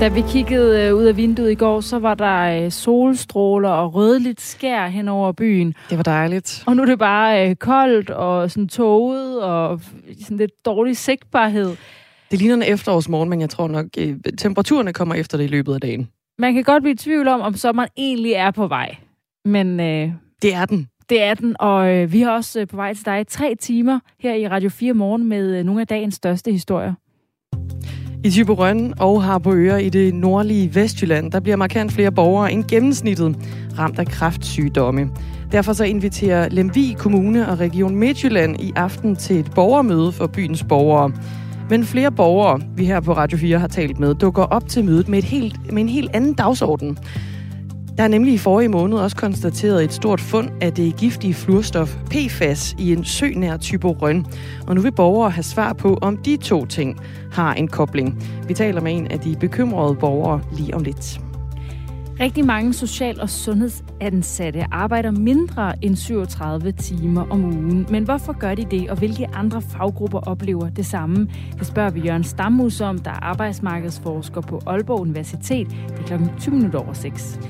Da vi kiggede øh, ud af vinduet i går, så var der øh, solstråler og rødligt skær hen over byen. Det var dejligt. Og nu er det bare øh, koldt og sådan tåget og sådan lidt dårlig sigtbarhed. Det ligner en efterårsmorgen, men jeg tror nok, temperaturerne kommer efter det i løbet af dagen. Man kan godt blive i tvivl om, om sommeren egentlig er på vej. Men øh, Det er den. det er den, og øh, vi har også på vej til dig tre timer her i Radio 4 Morgen med øh, nogle af dagens største historier. I Thyborøn og Harboøre i det nordlige Vestjylland, der bliver markant flere borgere end gennemsnittet ramt af kræftsygdomme. Derfor så inviterer Lemvig Kommune og Region Midtjylland i aften til et borgermøde for byens borgere. Men flere borgere, vi her på Radio 4 har talt med, dukker op til mødet med, et helt, med en helt anden dagsorden. Der er nemlig i forrige måned også konstateret et stort fund af det giftige fluorstof PFAS i en sø nær Tyborøn. Og nu vil borgere have svar på, om de to ting har en kobling. Vi taler med en af de bekymrede borgere lige om lidt. Rigtig mange social- og sundhedsansatte arbejder mindre end 37 timer om ugen. Men hvorfor gør de det, og hvilke andre faggrupper oplever det samme? Det spørger vi Jørgen Stammus om, der er arbejdsmarkedsforsker på Aalborg Universitet. Det er kl. 20 minutter over 6.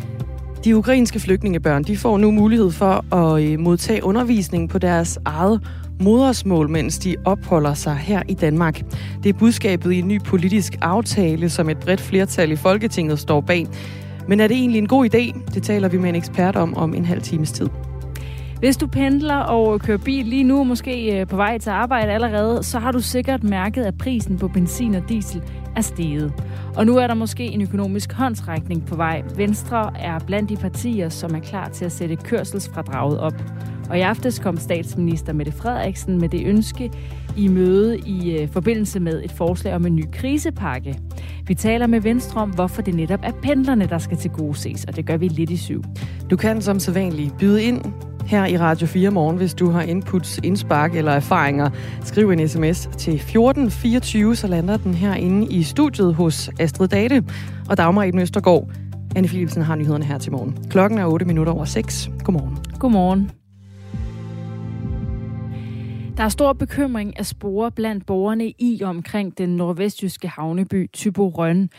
De ukrainske flygtningebørn de får nu mulighed for at øh, modtage undervisning på deres eget modersmål, mens de opholder sig her i Danmark. Det er budskabet i en ny politisk aftale, som et bredt flertal i Folketinget står bag. Men er det egentlig en god idé? Det taler vi med en ekspert om om en halv times tid. Hvis du pendler og kører bil lige nu, måske øh, på vej til arbejde allerede, så har du sikkert mærket, at prisen på benzin og diesel er steget. Og nu er der måske en økonomisk håndsrækning på vej. Venstre er blandt de partier, som er klar til at sætte kørselsfradraget op. Og i aftes kom statsminister Mette Frederiksen med det ønske i møde i øh, forbindelse med et forslag om en ny krisepakke. Vi taler med Venstre om, hvorfor det netop er pendlerne, der skal til gode ses, og det gør vi lidt i syv. Du kan som sædvanligt byde ind her i Radio 4 morgen, hvis du har inputs, indspark eller erfaringer. Skriv en sms til 1424, så lander den herinde i studiet hos Astrid Date og Dagmar Eben Østergaard. Anne Philipsen har nyhederne her til morgen. Klokken er 8 minutter over 6. Godmorgen. Godmorgen. Der er stor bekymring af spore blandt borgerne i og omkring den nordvestjyske havneby Thyborøn.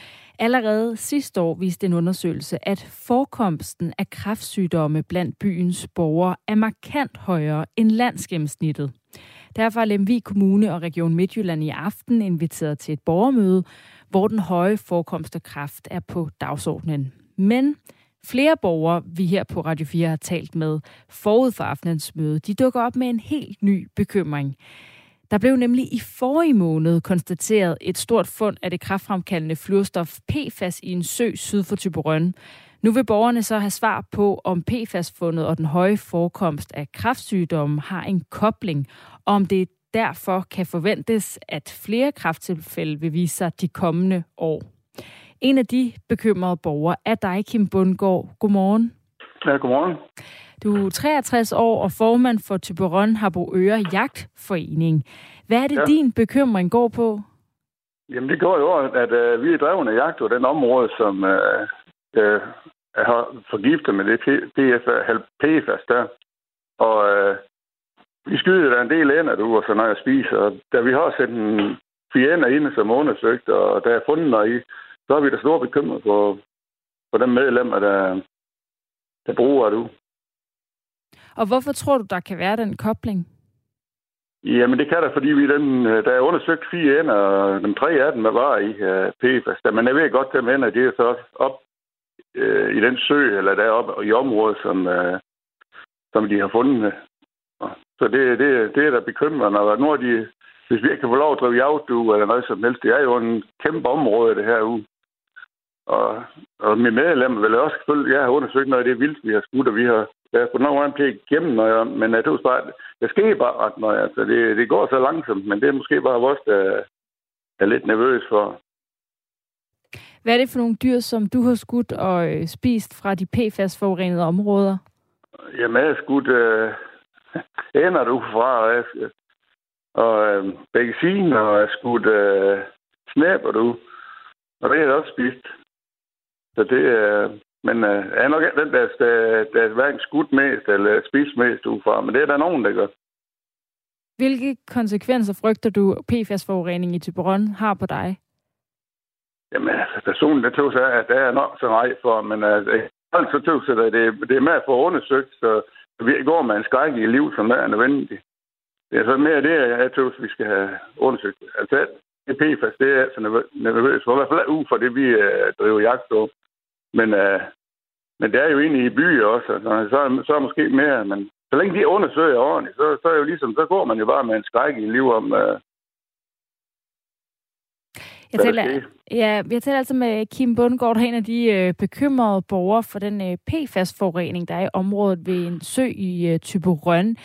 Allerede sidste år viste en undersøgelse, at forekomsten af kræftsygdomme blandt byens borgere er markant højere end landsgennemsnittet. Derfor er Lemvig Kommune og Region Midtjylland i aften inviteret til et borgermøde, hvor den høje forekomst af kræft er på dagsordenen. Men flere borgere, vi her på Radio 4 har talt med forud for aftenens møde, de dukker op med en helt ny bekymring. Der blev nemlig i forrige måned konstateret et stort fund af det kraftfremkaldende fluorstof PFAS i en sø syd for Thyborøn. Nu vil borgerne så have svar på, om PFAS-fundet og den høje forekomst af kraftsygdomme har en kobling, og om det derfor kan forventes, at flere kræfttilfælde vil vise sig de kommende år. En af de bekymrede borgere er dig, Kim Bundgaard. Godmorgen. Ja, godmorgen. Du er 63 år og formand for Tyberon Harboøre Jagtforening. Hvad er det, ja. Din bekymring går på? Jamen, det går jo, at, at uh, vi er drevne jagt på den område, som uh, uh, har forgiftet med det PFAS der. Og uh, vi skyder der en del ender, du, og så når jeg spiser. Og da vi har sendt en fire ender ind, som er undersøgt, og der er fundet der i, så er vi da stor bekymret på, på dem medlemmer, der, der bruger du. Og hvorfor tror du, der kan være den kobling? Jamen, det kan der, fordi vi den, øh, der er undersøgt fire ender, og de tre af dem er var i uh, PFAS. Da man er ved godt, dem ender, det er så også op uh, i den sø, eller deroppe i området, som, uh, som de har fundet. det. Så det, det, det er da bekymrende. Og nu er de, hvis vi ikke kan få lov at drive jagtdue eller noget som helst, det er jo en kæmpe område, det her uge. Og, og med medlemmer vil jeg også selvfølgelig, jeg har undersøgt noget af det vildt, vi har skudt, og vi har jeg har fået nogle gange igennem, når jeg, men jeg tror bare, det sker bare ret noget. Altså, det, det går så langsomt, men det er måske bare vores, der er lidt nervøs for. Hvad er det for nogle dyr, som du har skudt og øh, spist fra de PFAS-forurenede områder? Jamen, jeg har skudt øh, ender du fra, og, jeg, og øh, begge og jeg har skudt øh, snæber du, og det har jeg også spist. Så det er... Øh, men øh, jeg er nok ikke den, der, der, der er hverken skudt mest eller spist mest ud fra, men det er der nogen, der gør. Hvilke konsekvenser frygter du, PFAS-forurening i Tyberon har på dig? Jamen, altså, personligt, der tog sig, at der er nok så nej for, men altså, så tog sig, at det, det er med at få undersøgt, så vi går med en skræk i liv, som er nødvendigt. Det er så mere det, jeg tror, vi skal have undersøgt. Altså, det PFAS, det er altså nervøst. For i hvert fald ud for det, vi uh, driver jagt på. Men, uh, men det er jo egentlig i byer også, altså, så, så er måske mere, men så længe de undersøger ordentligt, så, så, er jo ligesom, så går man jo bare med en skræk i liv om, uh, jeg taler, ja, jeg taler altså med Kim Bundgaard, en af de øh, bekymrede borgere for den øh, PFAS-forurening, der er i området ved en sø i øh, Tyborøn.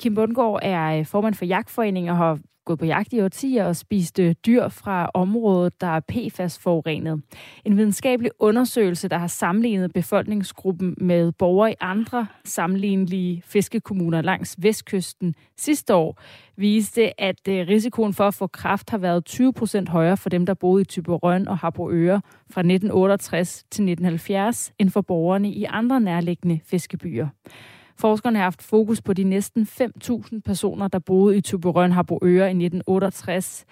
Kim Bundgaard er øh, formand for Jagtforeningen og har gået på jagt i årtier og spist dyr fra området, der er PFAS-forurenet. En videnskabelig undersøgelse, der har sammenlignet befolkningsgruppen med borgere i andre sammenlignelige fiskekommuner langs vestkysten sidste år, viste, at øh, risikoen for at få kræft har været 20 procent højere for dem, der boede i Typerøn og Harboøre fra 1968 til 1970, end for borgerne i andre nærliggende fiskebyer. Forskerne har haft fokus på de næsten 5.000 personer, der boede i Tuberøn Harboøre i 1968.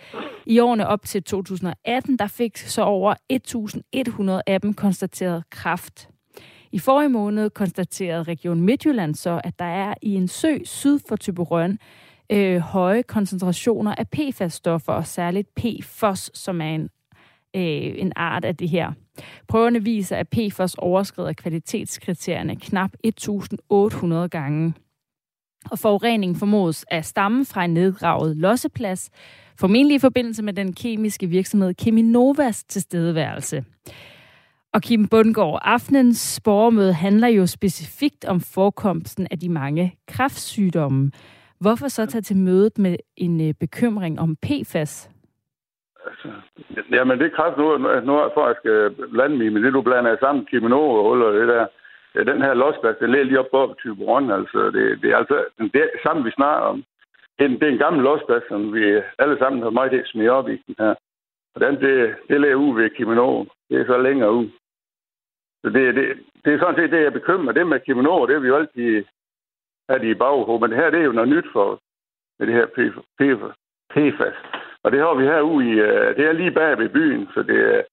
I årene op til 2018, der fik så over 1.100 af dem konstateret kræft. I forrige måned konstaterede Region Midtjylland så, at der er i en sø syd for Tyberøn øh, høje koncentrationer af PFAS-stoffer, og særligt PFOS, som er en, øh, en art af det her. Prøverne viser, at PFOS overskrider kvalitetskriterierne knap 1.800 gange. Og forureningen formodes at stamme fra en nedgravet losseplads, formentlig i forbindelse med den kemiske virksomhed Keminovas tilstedeværelse. Og Kim Bundgaard, aftenens borgermøde handler jo specifikt om forekomsten af de mange kræftsygdomme. Hvorfor så tage til mødet med en øh, bekymring om PFAS? Altså, Jamen, det kræft nu, nu for at jeg skal blande mig med det, du blander sammen, kimono og det der. Den her losplads, den ligger lige op på Tyberon, altså. Det, det er altså det samme, vi snakker om. Det er, en, det er en gammel losplads, som vi alle sammen har meget det smidt op i den her. Og den, det, det ligger ude ved kimono. Det er så længere ude. Så det, det, det er sådan set det, jeg bekymrer. Det med kimono, det er vi jo altid have i baghovedet. Men det her, det er jo noget nyt for os, med det her PFAS. Og det har vi herude i, øh, det er lige bag ved byen, så det,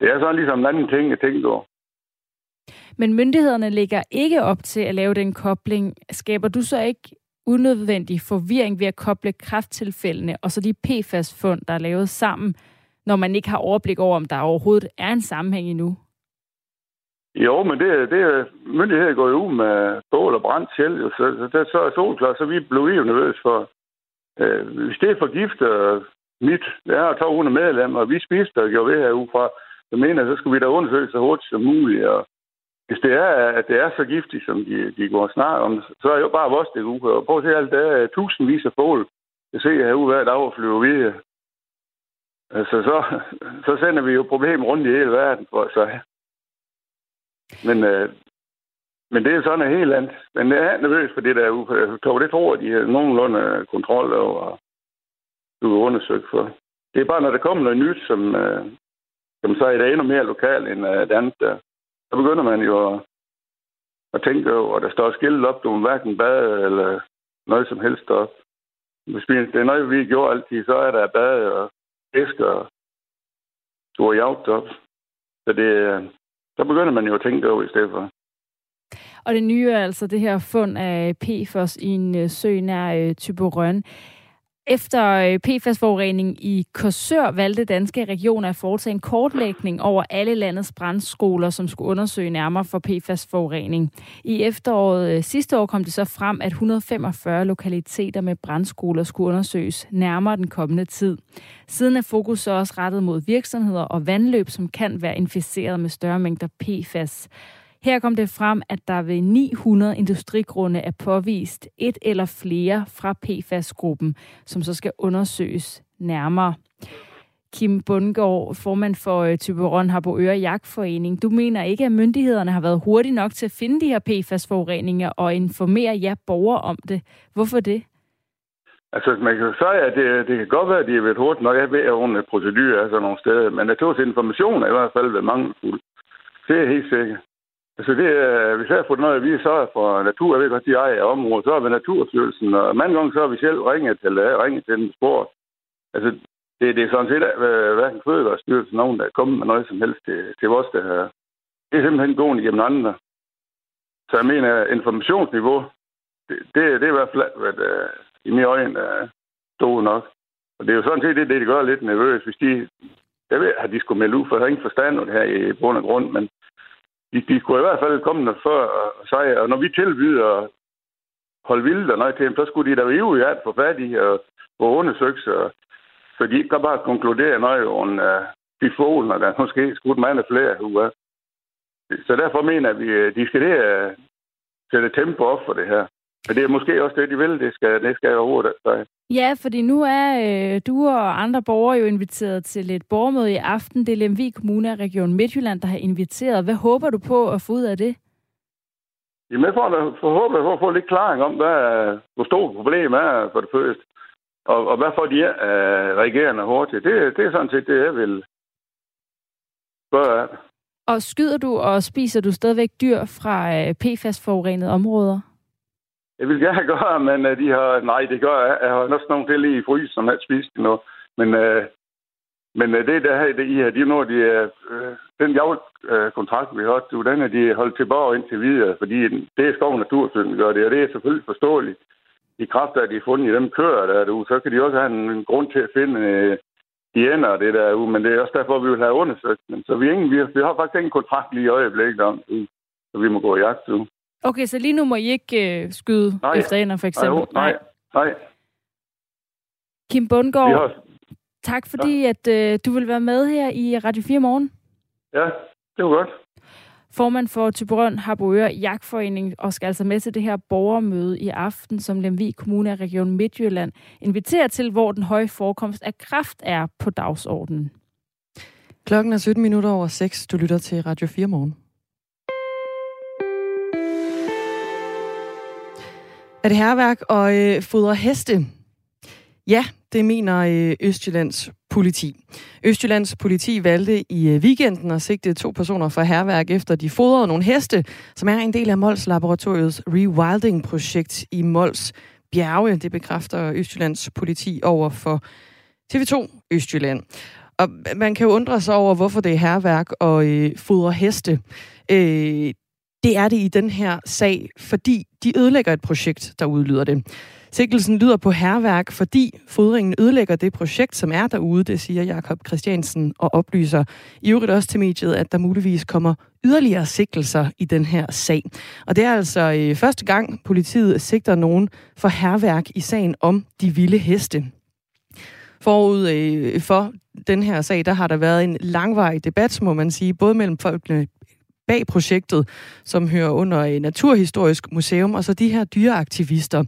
det er sådan ligesom en anden ting, jeg tænker over. Men myndighederne lægger ikke op til at lave den kobling. Skaber du så ikke unødvendig forvirring ved at koble krafttilfældene og så de PFAS-fund, der er lavet sammen, når man ikke har overblik over, om der overhovedet er en sammenhæng endnu? Jo, men det, det myndigheder går jo ud med bål og brændt selv, så, så, så, så er solklar, så vi blev jo nervøs for, øh, hvis det er forgiftet, mit, jeg har 200 medlemmer, og vi spiste og gjorde ved herudefra, Jeg mener så skal vi da undersøge så hurtigt som muligt, og hvis det er, at det er så giftigt, som de, de går snart om, så er det jo bare vores det uge. Og prøv at se alt, der er tusindvis af bål. Jeg ser herude hver dag flyver vi. Altså, så, så sender vi jo problemer rundt i hele verden. For, så. Men, øh, men det er sådan noget helt andet. Men jeg er nervøs for det der uge. Jeg tror, det tror, at de har nogenlunde øh, kontrol over du er undersøgt for. Det er bare, når der kommer noget nyt, som, øh, som så er det endnu mere lokalt end øh, det andet der. Så begynder man jo at, at tænke over, og der står skilt op, du må hverken bade eller noget som helst op. Hvis vi, det er noget, vi gjorde altid, så er der bade og fisk og du har jagt op. Så det, øh, så begynder man jo at tænke over i stedet for. Og det nye er altså det her fund af PFOS i en øh, sø nær øh, efter øh, PFAS-forurening i Korsør valgte danske regioner at foretage en kortlægning over alle landets brandskoler, som skulle undersøge nærmere for PFAS-forurening. I efteråret øh, sidste år kom det så frem, at 145 lokaliteter med brandskoler skulle undersøges nærmere den kommende tid. Siden er fokus så også rettet mod virksomheder og vandløb, som kan være inficeret med større mængder PFAS. Her kom det frem, at der ved 900 industrigrunde er påvist et eller flere fra PFAS-gruppen, som så skal undersøges nærmere. Kim Bundgaard, formand for øh, Harbo Øre Jagtforening. Du mener ikke, at myndighederne har været hurtige nok til at finde de her PFAS-forureninger og informere jer borgere om det. Hvorfor det? Altså, man kan sige, at det, det kan godt være, at de har været hurtigt nok. Jeg ved, at hun procedurer altså nogle steder, men information er i hvert fald været mangelfuld. Det er helt sikkert. Altså det, øh, hvis jeg har fået noget at vide, så er for natur, jeg ved godt, de ejer området, så er vi Naturstyrelsen, og mange gange så har vi selv ringet til, øh, ringet til den sport. Altså, det, det er sådan set øh, hverken Fødevarestyrelsen nogen, der er kommet med noget som helst til, til vores det her. Det er simpelthen gående gennem andre. Så jeg mener, informationsniveau, det, det, det er i hvert fald, hvad det, i mine øjne, er stort nok. Og det er jo sådan set det, det, de gør lidt nervøs. Hvis de, jeg ved, at de skulle melde ud, for jeg har ingen forstand her i bund og grund, men de, de skulle i hvert fald komme der før øh, og og når vi tilbyder holde vildt og noget til dem, så skulle de da rive i alt for fat i øh, og og undersøge sig. Øh, så de ikke kan bare konkludere noget om uh, de folen, der måske skudt mange flere uger. Så derfor mener vi, at de skal det, uh, sætte tempo op for det her. Men det er måske også det, de vil. Det skal, det skal jeg overhovedet sige. Ja, fordi nu er øh, du og andre borgere jo inviteret til et borgermøde i aften. Det er Lemvig Kommune og Region Midtjylland, der har inviteret. Hvad håber du på at få ud af det? Jamen, jeg får forhåbentlig for at få lidt klaring om, hvad, hvor stort problemet er for det første. Og, og hvad får de uh, reagerende hurtigt. Det, det er sådan set det, jeg vil gøre. Og skyder du og spiser du stadigvæk dyr fra uh, PFAS-forurenede områder? Jeg vil gerne gøre, men øh, de har... Nej, det gør jeg. Jeg har også nogle til lige i frys, som jeg spist nu. Men, øh, men øh, det der her, det, I har, de når de Øh, den javlkontrakt, øh, vi har, du, den er de holdt tilbage indtil videre, fordi det er skov naturstyrelsen gør det, og det er selvfølgelig forståeligt. I kraft af, at de er fundet i dem kører der du, så kan de også have en, en grund til at finde øh, de ender det der ude, men det er også derfor, vi vil have undersøgt men Så vi, ingen, vi, har, vi har faktisk ingen kontrakt lige i øjeblikket om, så vi må gå i jagt nu. Okay, så lige nu må I ikke øh, skyde nej. efter ender, for eksempel? Nej, nej. nej. Kim Bundgaard, har... tak fordi, ja. at øh, du vil være med her i Radio 4 morgen. Ja, det var godt. Formand for Tyberøn Harboøre Jagtforening og skal altså med til det her borgermøde i aften, som Lemvig Kommune og Region Midtjylland inviterer til, hvor den høje forekomst af kraft er på dagsordenen. Klokken er 17 minutter over 6. Du lytter til Radio 4 morgen. Er det herværk og øh, fodre heste? Ja, det mener øh, Østjyllands politi. Østjyllands politi valgte i øh, weekenden at sigte to personer for herværk efter de fodrede nogle heste, som er en del af Mols Laboratoriets rewilding-projekt i Mols Bjerge. Det bekræfter Østjyllands politi over for TV2 Østjylland. Og man kan jo undre sig over, hvorfor det er herværk og øh, fodre heste. Øh, det er det i den her sag, fordi de ødelægger et projekt, der udlyder det. Sikkelsen lyder på herværk, fordi fodringen ødelægger det projekt, som er derude, det siger Jakob Christiansen og oplyser i øvrigt også til mediet, at der muligvis kommer yderligere sigtelser i den her sag. Og det er altså øh, første gang, politiet sigter nogen for herværk i sagen om de vilde heste. Forud øh, for den her sag, der har der været en langvarig debat, må man sige, både mellem folkene bag projektet, som hører under Naturhistorisk Museum, og så de her dyreaktivister.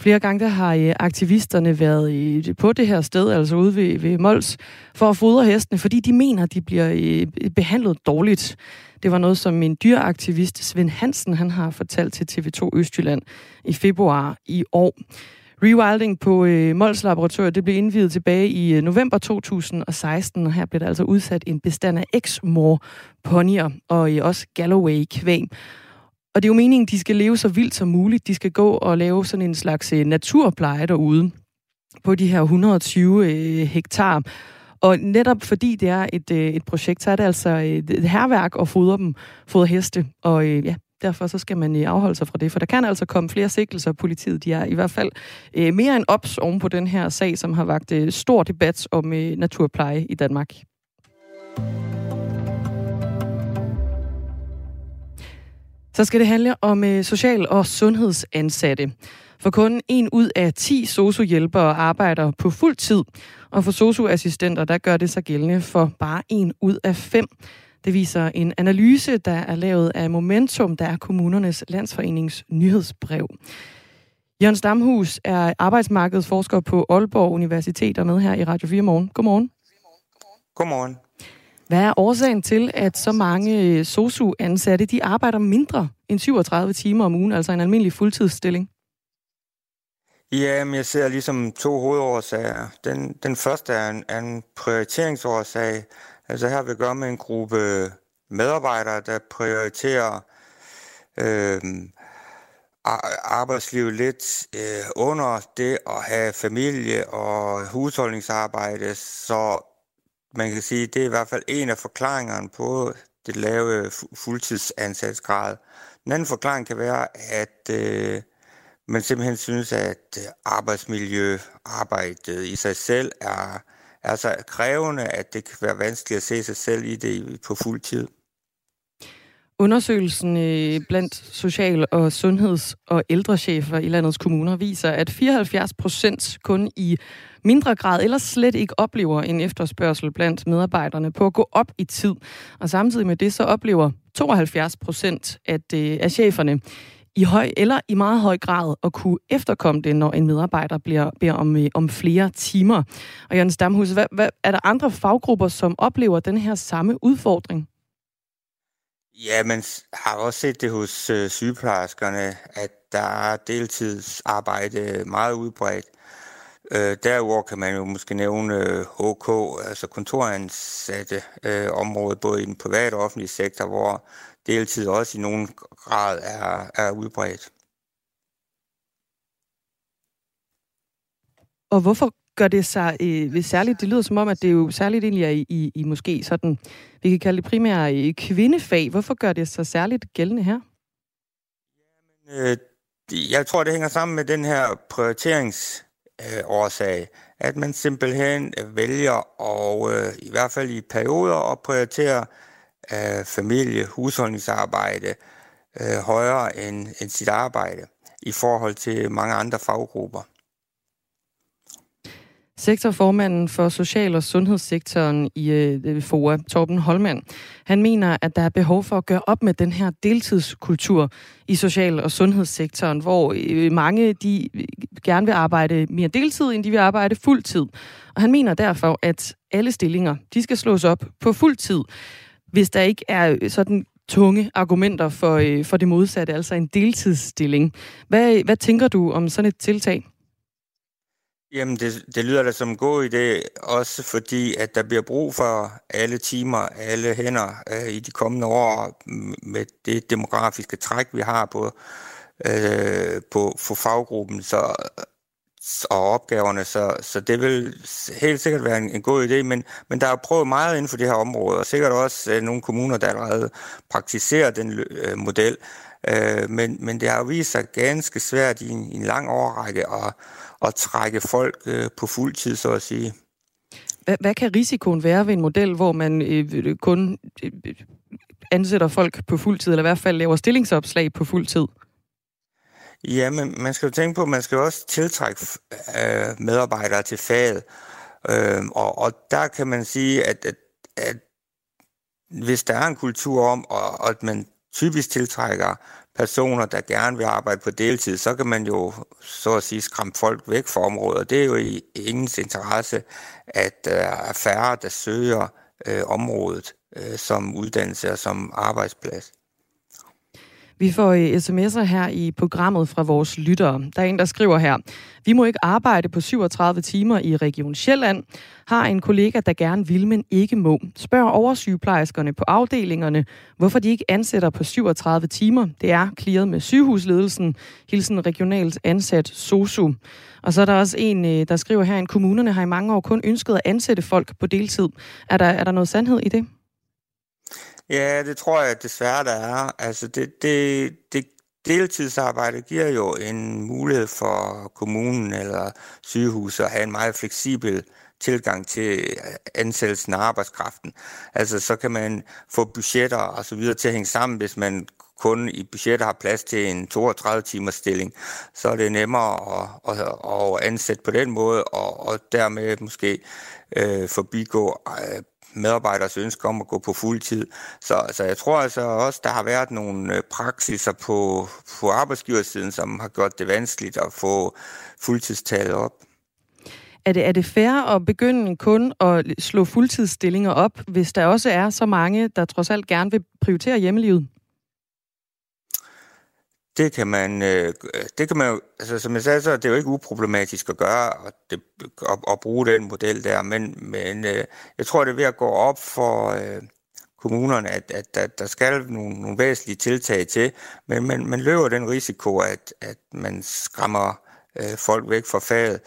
Flere gange der har øh, aktivisterne været på det her sted, altså ude ved, ved Mols, for at fodre hestene, fordi de mener, de bliver øh, behandlet dårligt. Det var noget, som en dyreaktivist, Svend Hansen, han har fortalt til TV2 Østjylland i februar i år. Rewilding på øh, Mols Laboratoriet, det blev indviet tilbage i øh, november 2016, og her blev der altså udsat en bestand af Exmoor ponyer og øh, også Galloway kvæg. Og det er jo meningen, de skal leve så vildt som muligt. De skal gå og lave sådan en slags øh, naturpleje derude på de her 120 øh, hektar. Og netop fordi det er et, øh, et projekt, så er det altså et, et herværk at fodre dem, fodre heste. Og øh, ja, derfor så skal man øh, afholde sig fra det, for der kan altså komme flere sigtelser. Politiet de er i hvert fald øh, mere end ops oven på den her sag, som har vagt øh, stor debat om øh, naturpleje i Danmark. Så skal det handle om øh, social- og sundhedsansatte. For kun en ud af 10 sociohjælpere arbejder på fuld tid, og for socioassistenter der gør det sig gældende for bare en ud af fem. Det viser en analyse, der er lavet af Momentum, der er kommunernes landsforenings nyhedsbrev. Jørgen Stamhus er arbejdsmarkedsforsker på Aalborg Universitet og med her i Radio 4 morgen. Godmorgen. Godmorgen. Hvad er årsagen til, at så mange SOSU-ansatte de arbejder mindre end 37 timer om ugen, altså en almindelig fuldtidsstilling? Jamen, jeg ser ligesom to hovedårsager. Den, den første er en, en prioriteringsårsag. Altså her vil gøre med en gruppe medarbejdere, der prioriterer øh, arbejdslivet lidt øh, under det at have familie og husholdningsarbejde, så man kan sige, det er i hvert fald en af forklaringerne på det lave fuldtidsansatsgrad. En anden forklaring kan være, at øh, man simpelthen synes, at arbejdsmiljø, arbejdet i sig selv er, Altså, er krævende, at det kan være vanskeligt at se sig selv i det på fuld tid. Undersøgelsen øh, blandt social- og sundheds- og ældrechefer i landets kommuner viser, at 74 procent kun i mindre grad eller slet ikke oplever en efterspørgsel blandt medarbejderne på at gå op i tid. Og samtidig med det så oplever 72 procent at, øh, af cheferne i høj eller i meget høj grad at kunne efterkomme det, når en medarbejder bliver, beder om, øh, om flere timer. Og Jørgen Stamhus, hvad, hvad, er der andre faggrupper, som oplever den her samme udfordring? Ja, man har også set det hos øh, sygeplejerskerne, at der er deltidsarbejde meget udbredt. Øh, derudover kan man jo måske nævne øh, HK, altså kontoransatte øh, område, både i den private og offentlige sektor, hvor deltid også i nogen grad er, er udbredt. Og hvorfor gør det sig øh, særligt, det lyder som om, at det jo særligt egentlig er i, i, i måske sådan, vi kan kalde det primære øh, kvindefag. Hvorfor gør det sig særligt gældende her? Jamen, øh, jeg tror, det hænger sammen med den her prioriteringsårsag, øh, at man simpelthen vælger, og øh, i hvert fald i perioder, at prioritere øh, familie, husholdningsarbejde øh, højere end, end sit arbejde i forhold til mange andre faggrupper. Sektorformanden for social- og sundhedssektoren i øh, FOA, Torben Holmand, han mener, at der er behov for at gøre op med den her deltidskultur i social- og sundhedssektoren, hvor øh, mange de øh, gerne vil arbejde mere deltid, end de vil arbejde fuldtid. Og han mener derfor, at alle stillinger, de skal slås op på fuldtid hvis der ikke er øh, sådan tunge argumenter for, øh, for det modsatte, altså en deltidsstilling. Hvad, hvad tænker du om sådan et tiltag? Jamen, det, det lyder da som en god idé, også fordi, at der bliver brug for alle timer, alle hænder øh, i de kommende år med det demografiske træk, vi har på, øh, på for faggruppen så, og opgaverne, så, så det vil helt sikkert være en, en god idé, men, men der er prøvet meget inden for det her område, og sikkert også øh, nogle kommuner, der allerede praktiserer den øh, model, øh, men, men det har jo vist sig ganske svært i en, i en lang årrække at at trække folk øh, på fuld tid, så at sige. Hvad, hvad kan risikoen være ved en model, hvor man øh, kun øh, ansætter folk på fuld tid, eller i hvert fald laver stillingsopslag på fuld tid? Ja, men man skal jo tænke på, at man skal jo også tiltrække øh, medarbejdere til faget. Øh, og, og der kan man sige, at, at, at hvis der er en kultur om, og, og at man typisk tiltrækker personer, der gerne vil arbejde på deltid, så kan man jo så at sige skræmme folk væk fra området. Det er jo i ingens interesse, at der er færre, der søger øh, området øh, som uddannelse og som arbejdsplads. Vi får øh, sms'er her i programmet fra vores lyttere. Der er en, der skriver her. Vi må ikke arbejde på 37 timer i Region Sjælland. Har en kollega, der gerne vil, men ikke må. Spørg oversygeplejerskerne på afdelingerne, hvorfor de ikke ansætter på 37 timer. Det er klaret med sygehusledelsen. Hilsen regionalt ansat SOSU. Og så er der også en, øh, der skriver her, at kommunerne har i mange år kun ønsket at ansætte folk på deltid. Er der, er der noget sandhed i det? Ja, det tror jeg desværre, der er. Altså, det, det, det deltidsarbejde giver jo en mulighed for kommunen eller sygehuset at have en meget fleksibel tilgang til øh, ansættelsen af arbejdskraften. Altså, så kan man få budgetter og så videre til at hænge sammen, hvis man kun i budgettet har plads til en 32 timers stilling, så er det nemmere at, at, at ansætte på den måde, og, og dermed måske øh, forbigå øh, medarbejders ønske om at gå på fuld tid. Så, så jeg tror altså også, der har været nogle øh, praksiser på, på arbejdsgiversiden, som har gjort det vanskeligt at få fuldtidstallet op. Er det, er det fair at begynde kun at slå fuldtidsstillinger op, hvis der også er så mange, der trods alt gerne vil prioritere hjemmelivet? Det kan man, øh, det kan man jo, altså som jeg sagde, så er det jo ikke uproblematisk at gøre og det, at, at bruge den model der, men, men øh, jeg tror, det er ved at gå op for øh, kommunerne, at, at, at der skal nogle, nogle væsentlige tiltag til, men man, man løber den risiko, at, at man skræmmer øh, folk væk fra faget.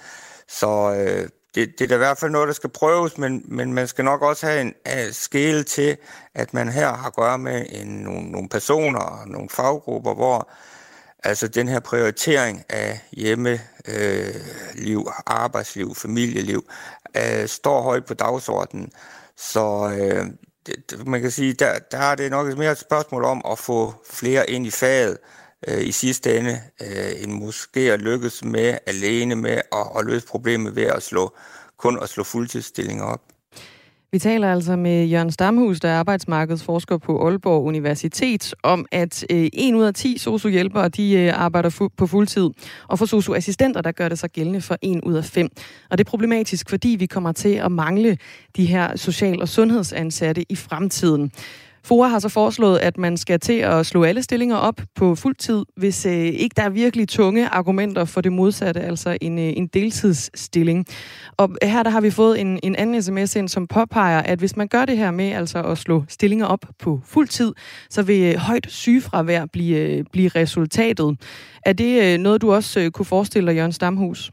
Så øh, det, det er da i hvert fald noget, der skal prøves, men, men man skal nok også have en uh, skæle til, at man her har at gøre med en, nogle, nogle personer og nogle faggrupper, hvor altså den her prioritering af hjemmeliv, øh, arbejdsliv, familieliv, øh, står højt på dagsordenen. Så øh, det, man kan sige, der, der er det nok mere et spørgsmål om at få flere ind i faget øh, i sidste ende, øh, end måske at lykkes med alene med at, at løse problemet ved at slå kun at slå fuldtidsstillinger op. Vi taler altså med Jørgen Stamhus, der er arbejdsmarkedsforsker på Aalborg Universitet, om at øh, 1 ud af 10 sociohjælpere de øh, arbejder fu- på fuldtid, og for socioassistenter der gør det sig gældende for 1 ud af 5. Og det er problematisk, fordi vi kommer til at mangle de her social- og sundhedsansatte i fremtiden. FOA har så foreslået, at man skal til at slå alle stillinger op på fuld tid, hvis øh, ikke der er virkelig tunge argumenter for det modsatte, altså en, øh, en deltidsstilling. Og her der har vi fået en, en anden sms ind, som påpeger, at hvis man gør det her med altså at slå stillinger op på fuld tid, så vil øh, højt sygefravær blive, øh, blive resultatet. Er det øh, noget, du også øh, kunne forestille dig, Jørgen Stamhus?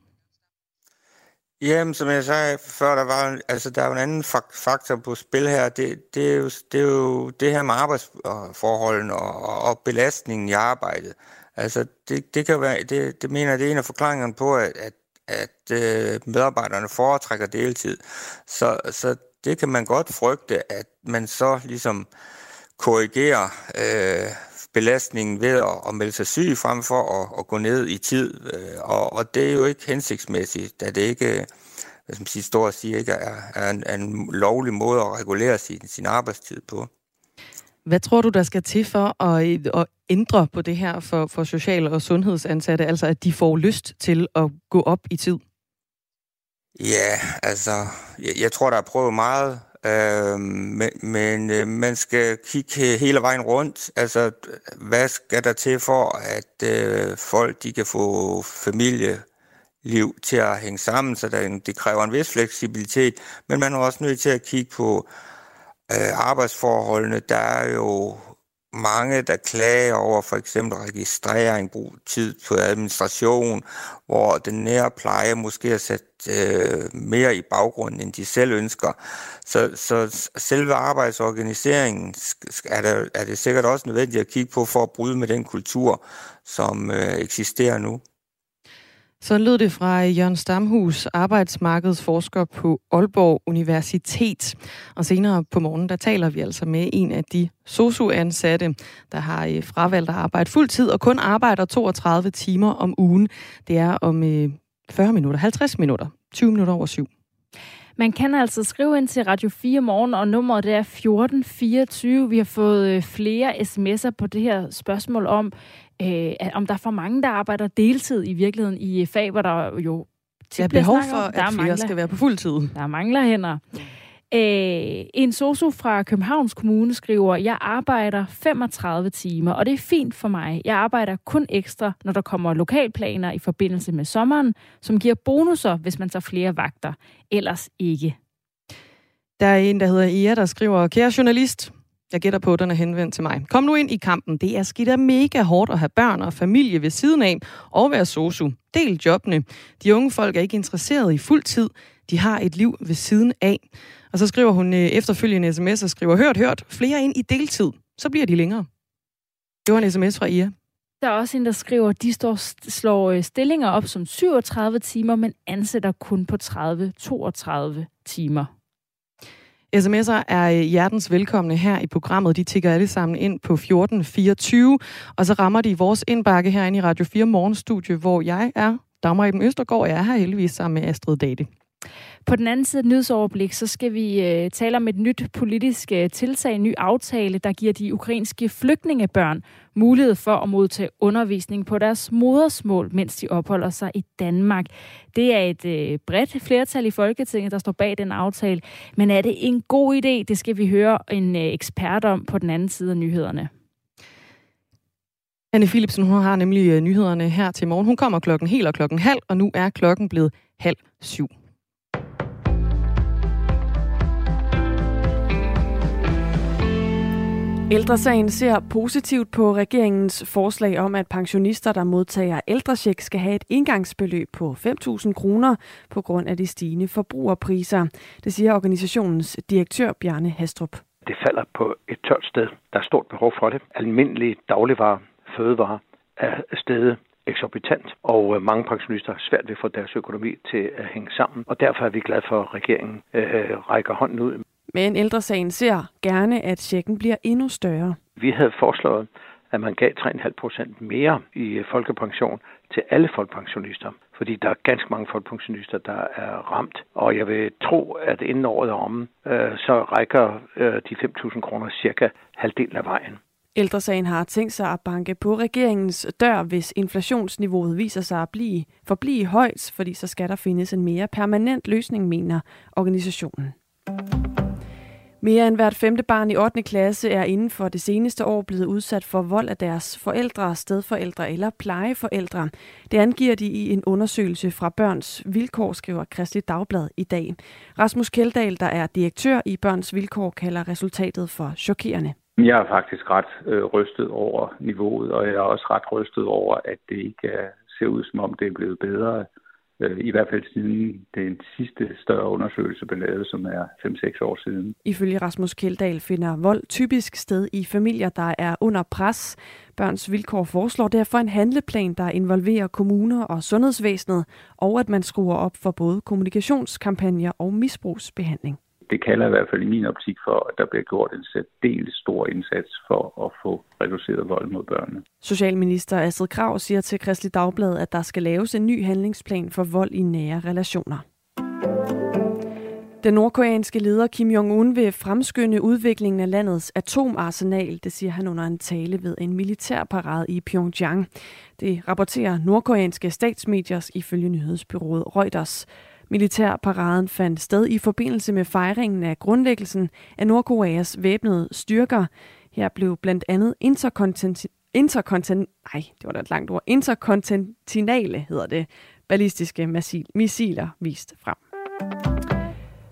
Jamen, som jeg sagde før, der var, altså, der er jo en anden faktor på spil her. Det, det, er, jo, det er jo det her med arbejdsforholdene og, og belastningen i arbejdet. Altså, det, det kan være, det, det mener det er en af forklaringerne på, at, at, at øh, medarbejderne foretrækker deltid. Så, så det kan man godt frygte, at man så ligesom korrigerer øh, belastningen ved at, at melde sig syg frem for at, at gå ned i tid. Øh, og, og det er jo ikke hensigtsmæssigt, da det ikke hvad man siger, står og siger, ikke er, er, en, er en lovlig måde at regulere sin, sin arbejdstid på. Hvad tror du, der skal til for at, at ændre på det her for, for social- og sundhedsansatte, altså at de får lyst til at gå op i tid? Ja, altså, jeg, jeg tror, der er prøvet meget Øh, men men øh, man skal kigge hele vejen rundt. Altså, hvad skal der til for, at øh, folk de kan få familieliv til at hænge sammen, så der, det kræver en vis fleksibilitet, men man er også nødt til at kigge på øh, arbejdsforholdene. Der er jo mange, der klager over for eksempel registrering, brug tid på administration, hvor den nære pleje måske er sat øh, mere i baggrunden, end de selv ønsker. Så, så selve arbejdsorganiseringen er, der, er det sikkert også nødvendigt at kigge på for at bryde med den kultur, som øh, eksisterer nu. Så lød det fra Jørgen Stamhus, arbejdsmarkedsforsker på Aalborg Universitet. Og senere på morgen, der taler vi altså med en af de sosu-ansatte, der har øh, fravalgt at arbejde fuld tid og kun arbejder 32 timer om ugen. Det er om øh, 40 øh, minutter, 50 minutter, 20 minutter over syv. Man kan altså skrive ind til Radio 4 morgen, og nummeret er 1424. Vi har fået øh, flere sms'er på det her spørgsmål om, øh, om der er for mange, der arbejder deltid i virkeligheden i fag, hvor der jo der er behov for, om, der at flere mangler, skal være på fuld tid. Der mangler hænder. Øh, en sosu fra Københavns Kommune skriver, jeg arbejder 35 timer, og det er fint for mig. Jeg arbejder kun ekstra, når der kommer lokalplaner i forbindelse med sommeren, som giver bonusser, hvis man tager flere vagter. Ellers ikke. Der er en, der hedder Ia, der skriver, kære journalist, jeg gætter på, at den er henvendt til mig. Kom nu ind i kampen. Det er skidt mega hårdt at have børn og familie ved siden af og være sosu. Del jobbene. De unge folk er ikke interesseret i fuld tid. De har et liv ved siden af. Og så skriver hun øh, efterfølgende sms og skriver, hørt, hørt, flere ind i deltid. Så bliver de længere. Det var en sms fra Ia. Der er også en, der skriver, at de står, slår øh, stillinger op som 37 timer, men ansætter kun på 30-32 timer. SMS'er er øh, hjertens velkomne her i programmet. De tigger alle sammen ind på 1424, og så rammer de vores indbakke herinde i Radio 4 Morgenstudie, hvor jeg er Dagmar Eben Østergaard, og jeg er her heldigvis sammen med Astrid Date. På den anden side af nyhedsoverblik, så skal vi øh, tale om et nyt politisk øh, tiltag, en ny aftale, der giver de ukrainske flygtningebørn mulighed for at modtage undervisning på deres modersmål, mens de opholder sig i Danmark. Det er et øh, bredt flertal i Folketinget, der står bag den aftale. Men er det en god idé? Det skal vi høre en øh, ekspert om på den anden side af nyhederne. Anne Philipsen, hun har nemlig øh, nyhederne her til morgen. Hun kommer klokken helt og klokken halv, og nu er klokken blevet halv syv. Ældresagen ser positivt på regeringens forslag om, at pensionister, der modtager ældrecheck, skal have et indgangsbeløb på 5.000 kroner på grund af de stigende forbrugerpriser. Det siger organisationens direktør Bjarne Hastrup. Det falder på et tørt sted. Der er stort behov for det. Almindelige dagligvarer, fødevarer er stedet eksorbitant, og øh, mange pensionister har svært ved at få deres økonomi til at hænge sammen. Og derfor er vi glade for, at regeringen øh, øh rækker hånden ud men ældresagen ser gerne, at tjekken bliver endnu større. Vi havde foreslået, at man gav 3,5 procent mere i øh, folkepension til alle folkepensionister. Fordi der er ganske mange folkepensionister, der er ramt. Og jeg vil tro, at inden året er omme, øh, så rækker øh, de 5.000 kroner cirka halvdelen af vejen. Ældresagen har tænkt sig at banke på regeringens dør, hvis inflationsniveauet viser sig at blive, forblive højt, fordi så skal der findes en mere permanent løsning, mener organisationen. Mere end hvert femte barn i 8. klasse er inden for det seneste år blevet udsat for vold af deres forældre, stedforældre eller plejeforældre. Det angiver de i en undersøgelse fra Børns Vilkår, skriver Kristelig Dagblad i dag. Rasmus Keldahl, der er direktør i Børns Vilkår, kalder resultatet for chokerende. Jeg er faktisk ret øh, rystet over niveauet, og jeg er også ret rystet over, at det ikke øh, ser ud som om det er blevet bedre Øh, i hvert fald siden den sidste større undersøgelse blev lavet, som er 5-6 år siden. Ifølge Rasmus Keldal finder vold typisk sted i familier, der er under pres. Børns Vilkår foreslår derfor en handleplan, der involverer kommuner og sundhedsvæsenet, og at man skruer op for både kommunikationskampagner og misbrugsbehandling det kalder i hvert fald i min optik for, at der bliver gjort en særdeles stor indsats for at få reduceret vold mod børnene. Socialminister Astrid Krav siger til Kristelig Dagblad, at der skal laves en ny handlingsplan for vold i nære relationer. Den nordkoreanske leder Kim Jong-un vil fremskynde udviklingen af landets atomarsenal, det siger han under en tale ved en militærparade i Pyongyang. Det rapporterer nordkoreanske statsmedier ifølge nyhedsbyrået Reuters. Militærparaden fandt sted i forbindelse med fejringen af grundlæggelsen af Nordkoreas væbnede styrker. Her blev blandt andet interkontinent interkontin nej, det var da et langt ord, interkontinentale hedder det, ballistiske missiler vist frem.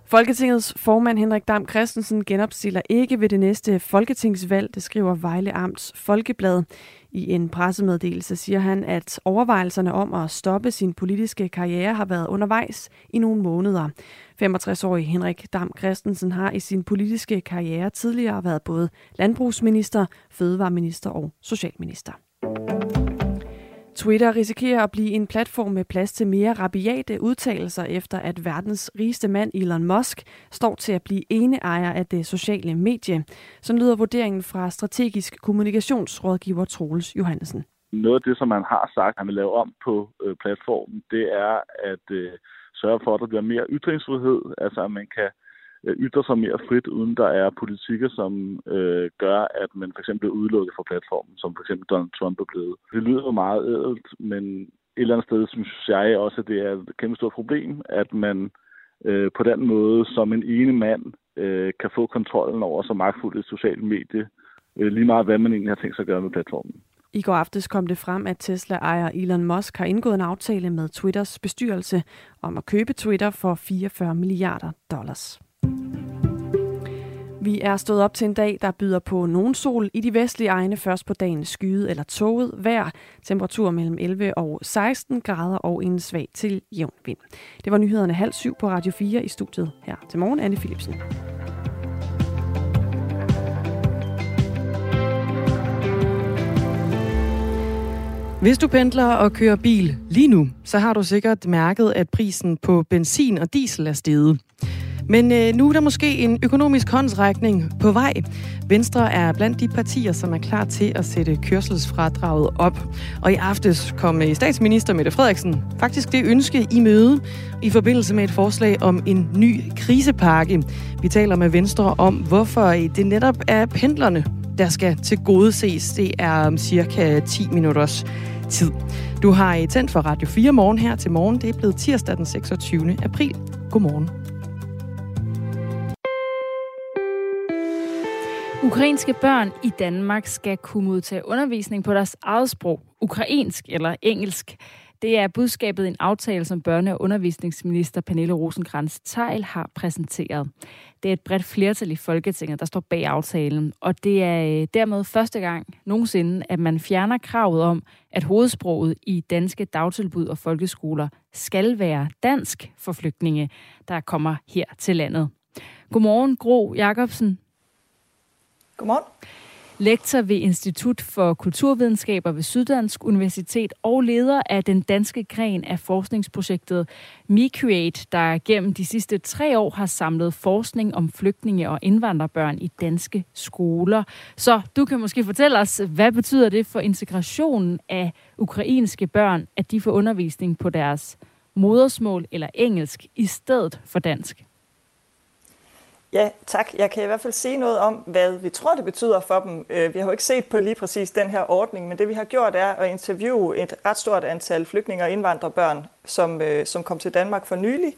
Folketingets formand Henrik Dam Christensen genopstiller ikke ved det næste folketingsvalg, det skriver Vejle Amts Folkeblad. I en pressemeddelelse siger han, at overvejelserne om at stoppe sin politiske karriere har været undervejs i nogle måneder. 65-årige Henrik Dam Christensen har i sin politiske karriere tidligere været både landbrugsminister, fødevareminister og socialminister. Twitter risikerer at blive en platform med plads til mere rabiate udtalelser efter, at verdens rigeste mand Elon Musk står til at blive ene ejer af det sociale medie. Så lyder vurderingen fra strategisk kommunikationsrådgiver Troels Johansen. Noget af det, som man har sagt, han vil lave om på øh, platformen, det er at øh, sørge for, at der bliver mere ytringsfrihed, altså at man kan Øh, ytre sig mere frit, uden der er politikker, som øh, gør, at man for eksempel bliver udelukket fra platformen, som for eksempel Donald Trump er blevet. Det lyder jo meget ædelt, men et eller andet sted synes jeg også, at det er et kæmpe stort problem, at man øh, på den måde som en ene mand øh, kan få kontrollen over så magtfuldt et socialt medie, øh, lige meget hvad man egentlig har tænkt sig at gøre med platformen. I går aftes kom det frem, at Tesla-ejer Elon Musk har indgået en aftale med Twitters bestyrelse om at købe Twitter for 44 milliarder dollars. Vi er stået op til en dag, der byder på nogen sol i de vestlige egne først på dagen skyet eller toget vejr. Temperatur mellem 11 og 16 grader og en svag til jævn vind. Det var nyhederne halv syv på Radio 4 i studiet her til morgen. Anne Philipsen. Hvis du pendler og kører bil lige nu, så har du sikkert mærket, at prisen på benzin og diesel er steget. Men øh, nu er der måske en økonomisk håndsrækning på vej. Venstre er blandt de partier, som er klar til at sætte kørselsfradraget op. Og i aftes kom øh, statsminister Mette Frederiksen faktisk det ønske i møde i forbindelse med et forslag om en ny krisepakke. Vi taler med Venstre om, hvorfor øh, det netop er pendlerne, der skal til gode ses. Det er om cirka 10 minutters tid. Du har i tændt for Radio 4 morgen her til morgen. Det er blevet tirsdag den 26. april. Godmorgen. Ukrainske børn i Danmark skal kunne modtage undervisning på deres eget sprog, ukrainsk eller engelsk. Det er budskabet i en aftale, som børne- og undervisningsminister Pernille rosenkrantz teil har præsenteret. Det er et bredt flertal i Folketinget, der står bag aftalen, og det er øh, dermed første gang nogensinde, at man fjerner kravet om, at hovedsproget i danske dagtilbud og folkeskoler skal være dansk for flygtninge, der kommer her til landet. Godmorgen, Gro Jacobsen. Godmorgen lektor ved Institut for Kulturvidenskaber ved Syddansk Universitet og leder af den danske gren af forskningsprojektet MeCreate, der gennem de sidste tre år har samlet forskning om flygtninge og indvandrerbørn i danske skoler. Så du kan måske fortælle os, hvad betyder det for integrationen af ukrainske børn, at de får undervisning på deres modersmål eller engelsk i stedet for dansk? Ja, tak. Jeg kan i hvert fald sige noget om, hvad vi tror, det betyder for dem. Øh, vi har jo ikke set på lige præcis den her ordning, men det vi har gjort er at interviewe et ret stort antal flygtninge og indvandrerbørn, som, øh, som kom til Danmark for nylig,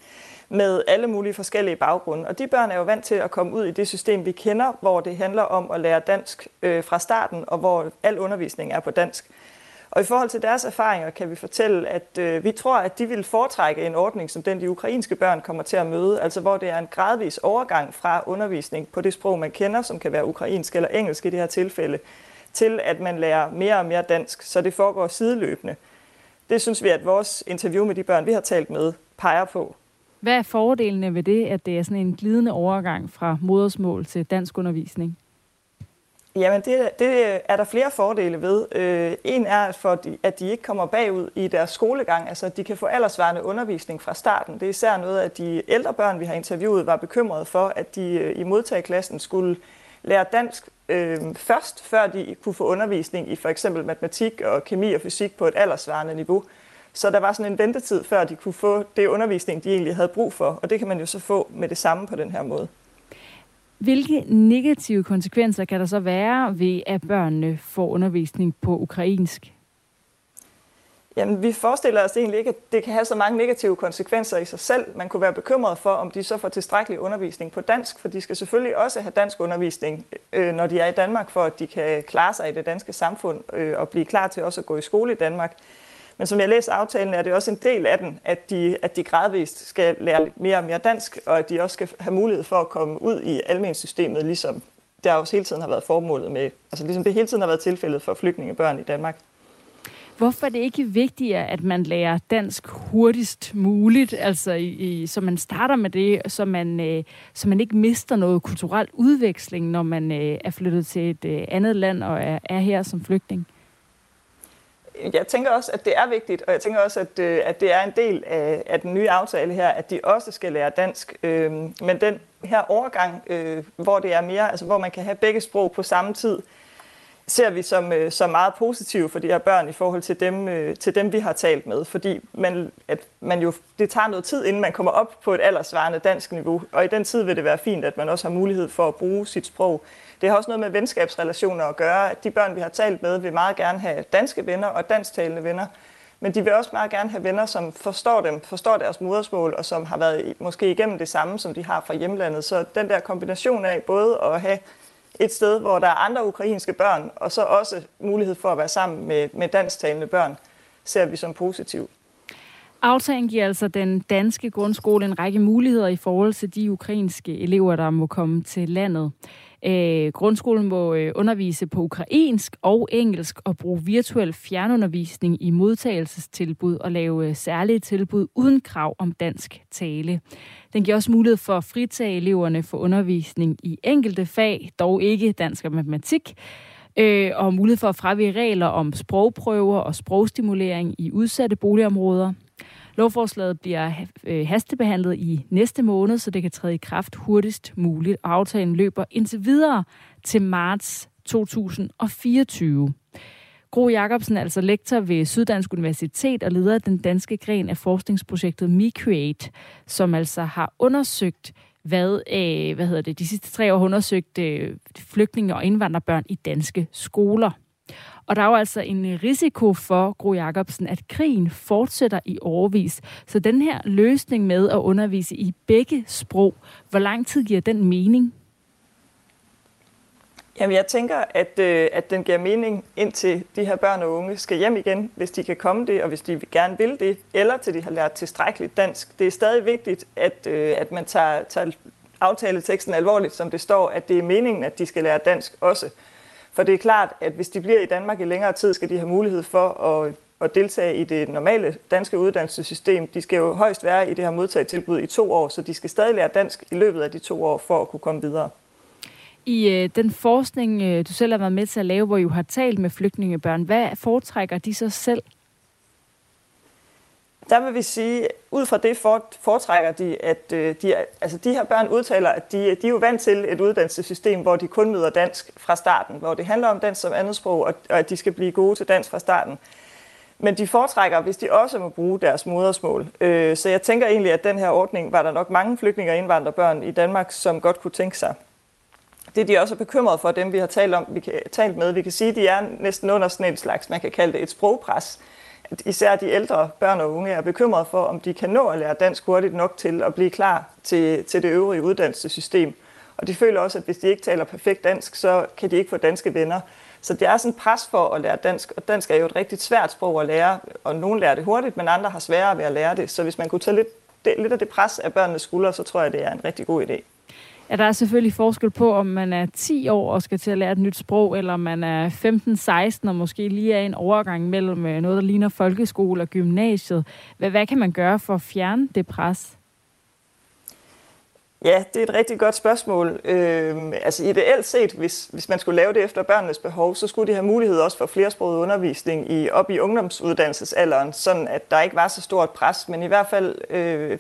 med alle mulige forskellige baggrunde. Og de børn er jo vant til at komme ud i det system, vi kender, hvor det handler om at lære dansk øh, fra starten, og hvor al undervisning er på dansk. Og i forhold til deres erfaringer kan vi fortælle, at øh, vi tror, at de vil foretrække en ordning, som den de ukrainske børn kommer til at møde, altså hvor det er en gradvis overgang fra undervisning på det sprog, man kender, som kan være ukrainsk eller engelsk i det her tilfælde, til at man lærer mere og mere dansk, så det foregår sideløbende. Det synes vi, at vores interview med de børn, vi har talt med, peger på. Hvad er fordelene ved det, at det er sådan en glidende overgang fra modersmål til dansk undervisning? Jamen, det, det er der flere fordele ved. Øh, en er, for de, at de ikke kommer bagud i deres skolegang, altså at de kan få aldersvarende undervisning fra starten. Det er især noget, at de ældre børn, vi har interviewet, var bekymrede for, at de øh, i modtageklassen skulle lære dansk øh, først, før de kunne få undervisning i for eksempel matematik og kemi og fysik på et aldersvarende niveau. Så der var sådan en ventetid, før de kunne få det undervisning, de egentlig havde brug for, og det kan man jo så få med det samme på den her måde. Hvilke negative konsekvenser kan der så være ved, at børnene får undervisning på ukrainsk? Jamen, vi forestiller os egentlig ikke, at det kan have så mange negative konsekvenser i sig selv. Man kunne være bekymret for, om de så får tilstrækkelig undervisning på dansk, for de skal selvfølgelig også have dansk undervisning, øh, når de er i Danmark, for at de kan klare sig i det danske samfund øh, og blive klar til også at gå i skole i Danmark. Men som jeg læser aftalen, er det også en del af den, at de, at de gradvist skal lære mere og mere dansk, og at de også skal have mulighed for at komme ud i almensystemet, ligesom der også hele tiden har været formålet med, altså ligesom det hele tiden har været tilfældet for flygtningebørn i Danmark. Hvorfor er det ikke vigtigere, at man lærer dansk hurtigst muligt, altså i, i, så man starter med det, så man, øh, så man ikke mister noget kulturel udveksling, når man øh, er flyttet til et øh, andet land og er, er her som flygtning? Jeg tænker også, at det er vigtigt, og jeg tænker også, at, øh, at det er en del af, af den nye aftale her, at de også skal lære dansk. Øh, men den her overgang, øh, hvor det er mere, altså hvor man kan have begge sprog på samme tid, ser vi som, øh, som meget positiv for de her børn i forhold til dem, øh, til dem vi har talt med. Fordi man, at man jo, det tager noget tid, inden man kommer op på et aldersvarende dansk niveau. Og i den tid vil det være fint, at man også har mulighed for at bruge sit sprog. Det har også noget med venskabsrelationer at gøre. At de børn, vi har talt med, vil meget gerne have danske venner og dansktalende venner. Men de vil også meget gerne have venner, som forstår dem, forstår deres modersmål, og som har været måske igennem det samme, som de har fra hjemlandet. Så den der kombination af både at have et sted, hvor der er andre ukrainske børn, og så også mulighed for at være sammen med, med dansktalende børn, ser vi som positivt. Aftalen giver altså den danske grundskole en række muligheder i forhold til de ukrainske elever, der må komme til landet. Øh, grundskolen må øh, undervise på ukrainsk og engelsk og bruge virtuel fjernundervisning i modtagelsestilbud og lave øh, særlige tilbud uden krav om dansk tale. Den giver også mulighed for at fritage eleverne for undervisning i enkelte fag, dog ikke dansk og matematik, øh, og mulighed for at fravige regler om sprogprøver og sprogstimulering i udsatte boligområder. Lovforslaget bliver øh, hastebehandlet i næste måned, så det kan træde i kraft hurtigst muligt. Aftalen løber indtil videre til marts 2024. Gro Jacobsen er altså lektor ved Syddansk Universitet og leder af den danske gren af forskningsprojektet MiCreate, som altså har undersøgt, hvad, øh, hvad hedder det, de sidste tre år har undersøgt øh, flygtninge og indvandrerbørn i danske skoler. Og der er jo altså en øh, risiko for, Gro Jacobsen, at krigen fortsætter i overvis. Så den her løsning med at undervise i begge sprog, hvor lang tid giver den mening? Jamen, jeg tænker, at, øh, at den giver mening indtil de her børn og unge skal hjem igen, hvis de kan komme det, og hvis de gerne vil det, eller til de har lært tilstrækkeligt dansk. Det er stadig vigtigt, at, øh, at man tager, tager aftaleteksten alvorligt, som det står, at det er meningen, at de skal lære dansk også. For det er klart, at hvis de bliver i Danmark i længere tid, skal de have mulighed for at, at deltage i det normale danske uddannelsessystem. De skal jo højst være i det her modtagetilbud i to år, så de skal stadig lære dansk i løbet af de to år for at kunne komme videre. I øh, den forskning, øh, du selv har været med til at lave, hvor du har talt med flygtningebørn, hvad foretrækker de så selv? Der vil vi sige, ud fra det foretrækker de, at øh, de, altså de her børn udtaler, at de, de er jo vant til et uddannelsessystem, hvor de kun møder dansk fra starten, hvor det handler om dansk som andetsprog, og, og at de skal blive gode til dansk fra starten. Men de foretrækker, hvis de også må bruge deres modersmål. Øh, så jeg tænker egentlig, at den her ordning var der nok mange flygtninge og indvandrerbørn i Danmark, som godt kunne tænke sig det de også er bekymret for, dem vi har talt, om, vi kan, talt med, vi kan sige, at de er næsten under sådan en slags, man kan kalde det et sprogpres især de ældre børn og unge er bekymret for, om de kan nå at lære dansk hurtigt nok til at blive klar til, til det øvrige uddannelsessystem. Og de føler også, at hvis de ikke taler perfekt dansk, så kan de ikke få danske venner. Så det er sådan pres for at lære dansk, og dansk er jo et rigtig svært sprog at lære, og nogle lærer det hurtigt, men andre har sværere ved at lære det. Så hvis man kunne tage lidt, det, lidt af det pres af børnenes skuldre, så tror jeg, det er en rigtig god idé at der er selvfølgelig forskel på, om man er 10 år og skal til at lære et nyt sprog, eller man er 15-16 og måske lige er en overgang mellem øh, noget, der ligner folkeskole og gymnasiet. Hvad, hvad kan man gøre for at fjerne det pres? Ja, det er et rigtig godt spørgsmål. Øh, altså ideelt set, hvis, hvis man skulle lave det efter børnenes behov, så skulle de have mulighed også for flersproget undervisning i, op i ungdomsuddannelsesalderen, sådan at der ikke var så stort pres, men i hvert fald øh,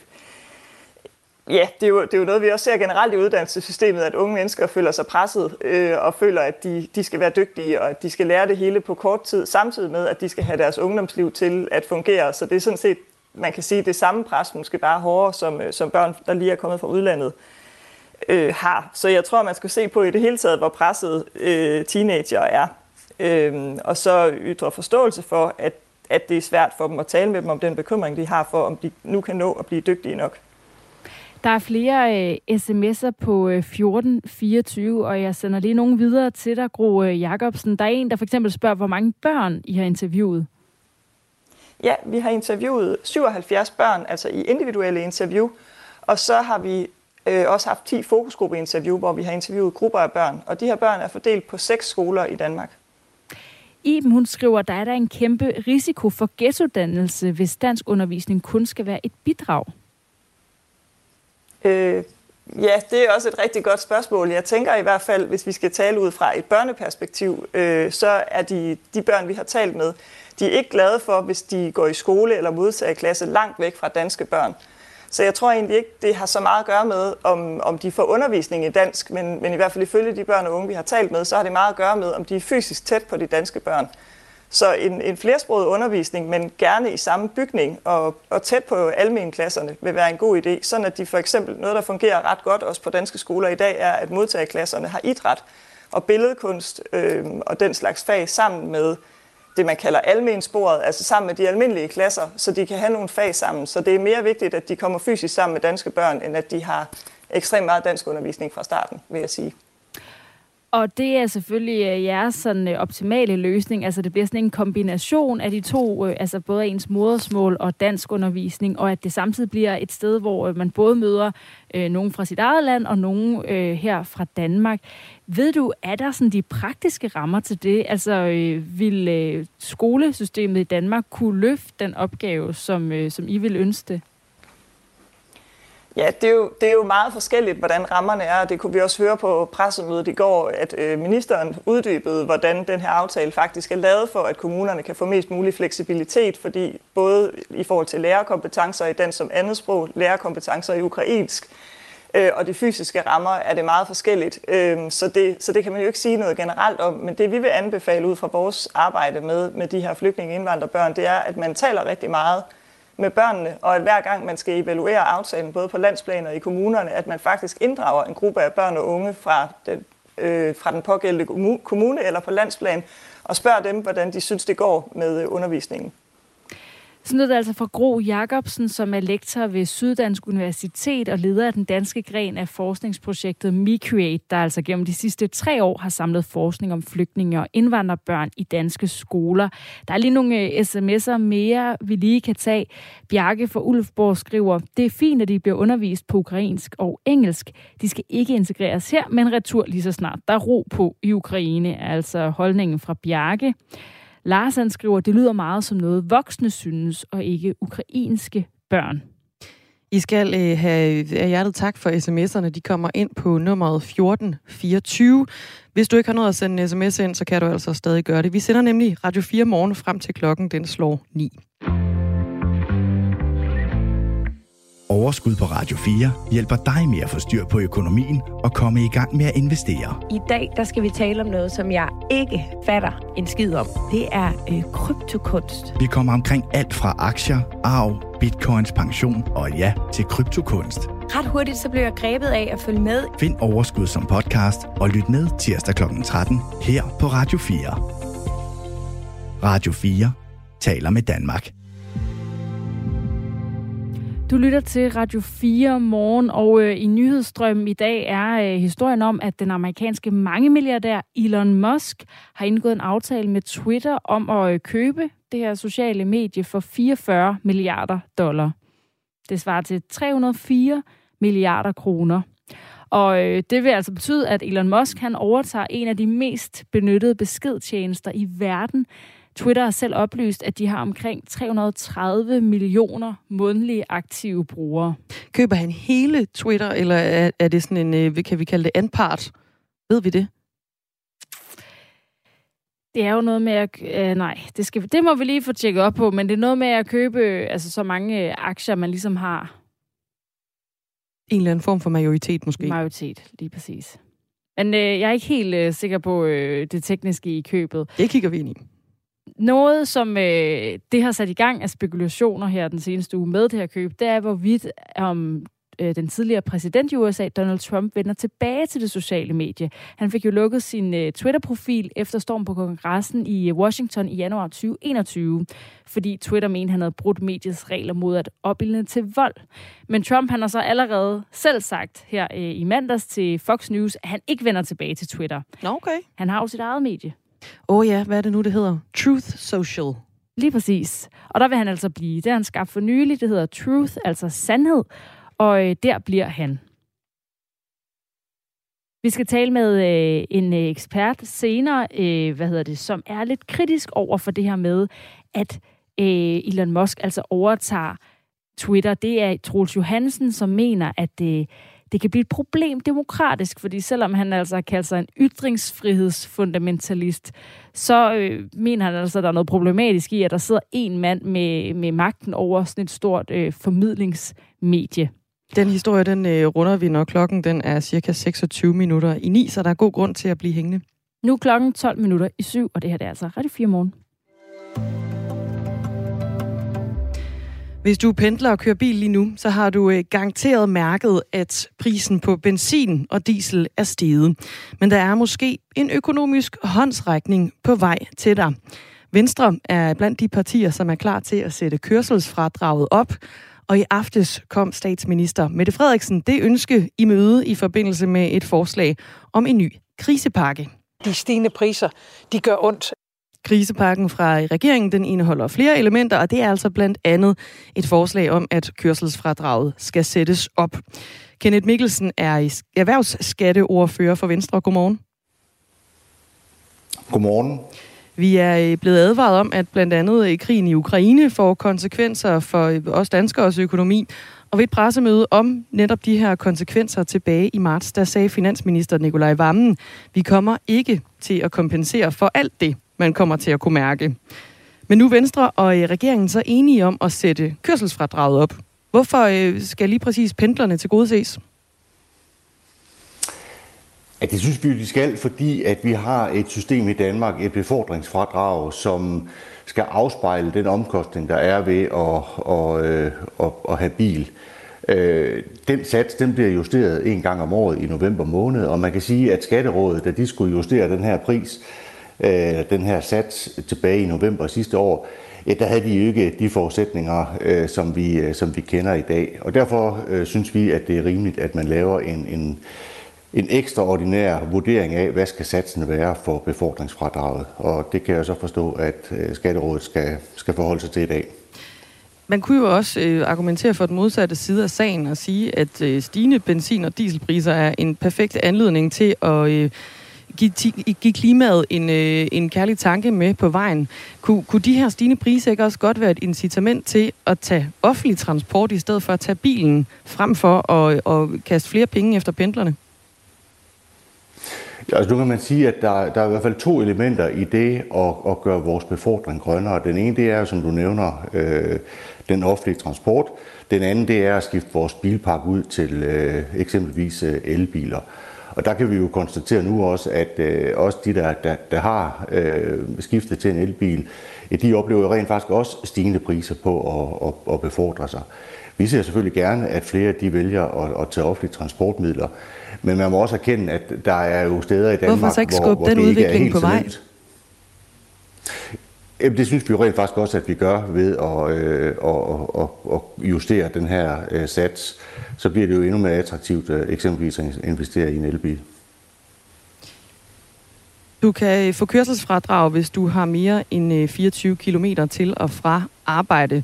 Ja, det er, jo, det er jo noget, vi også ser generelt i uddannelsessystemet, at unge mennesker føler sig presset øh, og føler, at de, de skal være dygtige, og at de skal lære det hele på kort tid, samtidig med, at de skal have deres ungdomsliv til at fungere. Så det er sådan set, man kan sige, det samme pres, måske bare hårdere, som, øh, som børn, der lige er kommet fra udlandet, øh, har. Så jeg tror, man skal se på i det hele taget, hvor presset øh, teenager er. Øh, og så ytre forståelse for, at, at det er svært for dem at tale med dem om den bekymring, de har for, om de nu kan nå at blive dygtige nok. Der er flere øh, sms'er på øh, 1424, og jeg sender lige nogle videre til dig, Gro øh, Jacobsen. Der er en, der for eksempel spørger, hvor mange børn I har interviewet. Ja, vi har interviewet 77 børn, altså i individuelle interview, og så har vi øh, også haft 10 fokusgruppeinterview, hvor vi har interviewet grupper af børn, og de her børn er fordelt på seks skoler i Danmark. Iben, hun skriver, der er der en kæmpe risiko for ghettodannelse, hvis dansk undervisning kun skal være et bidrag. Øh, ja, det er også et rigtig godt spørgsmål. Jeg tænker i hvert fald, hvis vi skal tale ud fra et børneperspektiv, øh, så er de, de børn, vi har talt med, de er ikke glade for, hvis de går i skole eller modtager klasse langt væk fra danske børn. Så jeg tror egentlig ikke, det har så meget at gøre med, om, om de får undervisning i dansk, men, men i hvert fald ifølge de børn og unge, vi har talt med, så har det meget at gøre med, om de er fysisk tæt på de danske børn. Så en, en flersproget undervisning, men gerne i samme bygning og, og tæt på almenklasserne, vil være en god idé. Sådan at de for eksempel, noget der fungerer ret godt også på danske skoler i dag, er, at modtagerklasserne har idræt og billedkunst øh, og den slags fag sammen med det, man kalder almensporet, altså sammen med de almindelige klasser, så de kan have nogle fag sammen. Så det er mere vigtigt, at de kommer fysisk sammen med danske børn, end at de har ekstremt meget dansk undervisning fra starten, vil jeg sige. Og det er selvfølgelig øh, jeres sådan, øh, optimale løsning. Altså det bliver sådan en kombination af de to, øh, altså både ens modersmål og dansk undervisning, og at det samtidig bliver et sted, hvor man både møder øh, nogen fra sit eget land og nogen øh, her fra Danmark. Ved du, er der sådan de praktiske rammer til det? Altså øh, vil øh, skolesystemet i Danmark kunne løfte den opgave, som, øh, som I vil ønske det? Ja, det er, jo, det er jo meget forskelligt, hvordan rammerne er. Det kunne vi også høre på pressemødet i går, at øh, ministeren uddybede, hvordan den her aftale faktisk er lavet for, at kommunerne kan få mest mulig fleksibilitet, fordi både i forhold til lærerkompetencer i den som andet sprog, lærerkompetencer i ukrainsk, øh, og de fysiske rammer er det meget forskelligt. Øh, så, det, så det kan man jo ikke sige noget generelt om, men det vi vil anbefale ud fra vores arbejde med, med de her flygtninge indvandrerbørn, det er, at man taler rigtig meget med børnene, og at hver gang man skal evaluere aftalen, både på landsplan og i kommunerne, at man faktisk inddrager en gruppe af børn og unge fra den, øh, fra den pågældende kommune eller på landsplan, og spørger dem, hvordan de synes, det går med undervisningen. Sådan noget altså fra Gro Jacobsen, som er lektor ved Syddansk Universitet og leder af den danske gren af forskningsprojektet MeCreate, der altså gennem de sidste tre år har samlet forskning om flygtninge og indvandrerbørn i danske skoler. Der er lige nogle øh, sms'er mere, vi lige kan tage. Bjarke fra Ulfborg skriver, det er fint, at de bliver undervist på ukrainsk og engelsk. De skal ikke integreres her, men retur lige så snart. Der er ro på i Ukraine, altså holdningen fra Bjarke. Lars han skriver, det lyder meget som noget voksne synes, og ikke ukrainske børn. I skal øh, have hjertet tak for sms'erne. De kommer ind på nummeret 1424. Hvis du ikke har noget at sende en sms ind, så kan du altså stadig gøre det. Vi sender nemlig Radio 4 morgen frem til klokken, den slår 9. Overskud på Radio 4 hjælper dig med at få styr på økonomien og komme i gang med at investere. I dag der skal vi tale om noget, som jeg ikke fatter en skid om. Det er øh, kryptokunst. Vi kommer omkring alt fra aktier, arv, bitcoins, pension og ja, til kryptokunst. Ret hurtigt så blev jeg grebet af at følge med. Find Overskud som podcast og lyt med tirsdag kl. 13 her på Radio 4. Radio 4 taler med Danmark. Du lytter til Radio 4 morgen, og øh, i nyhedsstrømmen i dag er øh, historien om, at den amerikanske mangemilliardær Elon Musk har indgået en aftale med Twitter om at øh, købe det her sociale medie for 44 milliarder dollar. Det svarer til 304 milliarder kroner. Og øh, det vil altså betyde, at Elon Musk han overtager en af de mest benyttede beskedtjenester i verden, Twitter har selv oplyst, at de har omkring 330 millioner månedlige aktive brugere. Køber han hele Twitter, eller er, er det sådan en, øh, kan vi kalde det anpart? Ved vi det? Det er jo noget med at... Øh, nej, det, skal, det må vi lige få tjekket op på, men det er noget med at købe altså, så mange øh, aktier, man ligesom har. En eller anden form for majoritet måske. Majoritet, lige præcis. Men øh, jeg er ikke helt øh, sikker på øh, det tekniske i købet. Det kigger vi ind i. Noget, som øh, det har sat i gang af spekulationer her den seneste uge med det her køb, det er, hvorvidt om øh, den tidligere præsident i USA, Donald Trump, vender tilbage til det sociale medie. Han fik jo lukket sin øh, Twitter-profil efter storm på kongressen i Washington i januar 2021, fordi Twitter mente, han havde brudt mediets regler mod at opildne til vold. Men Trump han har så allerede selv sagt her øh, i mandags til Fox News, at han ikke vender tilbage til Twitter. Okay. Han har jo sit eget medie. Åh oh ja, hvad er det nu, det hedder? Truth Social. Lige præcis. Og der vil han altså blive. Det har han skabt for nylig. Det hedder Truth, altså sandhed. Og øh, der bliver han. Vi skal tale med øh, en øh, ekspert senere, øh, hvad hedder det, som er lidt kritisk over for det her med, at øh, Elon Musk altså overtager Twitter. Det er Troels Johansen, som mener, at øh, det kan blive et problem demokratisk, fordi selvom han altså har kaldt sig en ytringsfrihedsfundamentalist, så øh, mener han altså, at der er noget problematisk i, at der sidder en mand med, med magten over sådan et stort øh, formidlingsmedie. Den historie, den øh, runder vi, når klokken den er cirka 26 minutter i 9, så der er god grund til at blive hængende. Nu er klokken 12 minutter i 7, og det her det er altså rigtig 4 morgen. Hvis du pendler og kører bil lige nu, så har du øh, garanteret mærket, at prisen på benzin og diesel er steget. Men der er måske en økonomisk håndsrækning på vej til dig. Venstre er blandt de partier, som er klar til at sætte kørselsfradraget op. Og i aftes kom statsminister Mette Frederiksen det ønske i møde i forbindelse med et forslag om en ny krisepakke. De stigende priser, de gør ondt. Krisepakken fra regeringen den indeholder flere elementer, og det er altså blandt andet et forslag om, at kørselsfradraget skal sættes op. Kenneth Mikkelsen er erhvervsskatteordfører for Venstre. Godmorgen. Godmorgen. Vi er blevet advaret om, at blandt andet krigen i Ukraine får konsekvenser for os danskers økonomi. Og ved et pressemøde om netop de her konsekvenser tilbage i marts, der sagde finansminister Nikolaj Vammen, vi kommer ikke til at kompensere for alt det, man kommer til at kunne mærke. Men nu Venstre og øh, regeringen så enige om at sætte kørselsfradraget op. Hvorfor øh, skal lige præcis pendlerne til gode ses? Ja, det synes vi, de skal, fordi at vi har et system i Danmark, et befordringsfradrag, som skal afspejle den omkostning, der er ved at, at, at, at, at have bil. Den sats den bliver justeret en gang om året i november måned, og man kan sige, at Skatterådet, da de skulle justere den her pris, øh, den her sats tilbage i november sidste år, ja, der havde de jo ikke de forudsætninger, øh, som, vi, øh, som vi kender i dag. Og derfor øh, synes vi, at det er rimeligt, at man laver en, en, en ekstraordinær vurdering af, hvad skal satsen være for befordringsfradraget. Og det kan jeg så forstå, at øh, Skatterådet skal, skal forholde sig til i dag. Man kunne jo også øh, argumentere for den modsatte side af sagen og sige, at øh, stigende benzin- og dieselpriser er en perfekt anledning til at øh, give, give klimaet en, øh, en kærlig tanke med på vejen. Kun, kunne de her stigende priser ikke også godt være et incitament til at tage offentlig transport i stedet for at tage bilen frem for at, at kaste flere penge efter pendlerne? Ja, altså nu kan man sige, at der, der er i hvert fald to elementer i det at, at gøre vores befordring grønnere. Den ene, det er, som du nævner, øh, den offentlige transport. Den anden, det er at skifte vores bilpark ud til øh, eksempelvis øh, elbiler. Og der kan vi jo konstatere nu også, at øh, også de, der, der, der har øh, skiftet til en elbil, ja, de oplever jo rent faktisk også stigende priser på at, at, at befordre sig. Vi ser selvfølgelig gerne, at flere de vælger at, at tage offentlige transportmidler, men man må også erkende, at der er jo steder i Danmark, Hvorfor så ikke hvor, hvor den det ikke er helt på vej? Jamen, det synes vi jo rent faktisk også, at vi gør ved at, øh, at, at, at justere den her øh, sats. Så bliver det jo endnu mere attraktivt øh, eksempelvis at investere i en elbil. Du kan øh, få kørselsfradrag, hvis du har mere end øh, 24 km til og fra arbejde.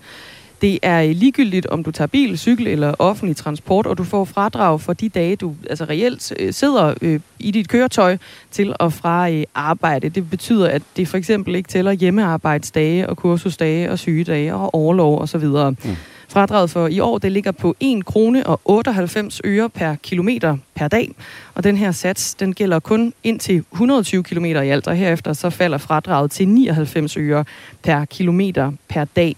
Det er ligegyldigt, om du tager bil, cykel eller offentlig transport, og du får fradrag for de dage, du altså reelt øh, sidder øh, i dit køretøj til og fra øh, arbejde. Det betyder, at det for eksempel ikke tæller hjemmearbejdsdage og kursusdage og sygedage og overlov osv. Mm. Fradraget for i år, det ligger på 1 krone og 98 øre per kilometer per dag. Og den her sats, den gælder kun indtil 120 km i alt, og herefter så falder fradraget til 99 øre per kilometer per dag.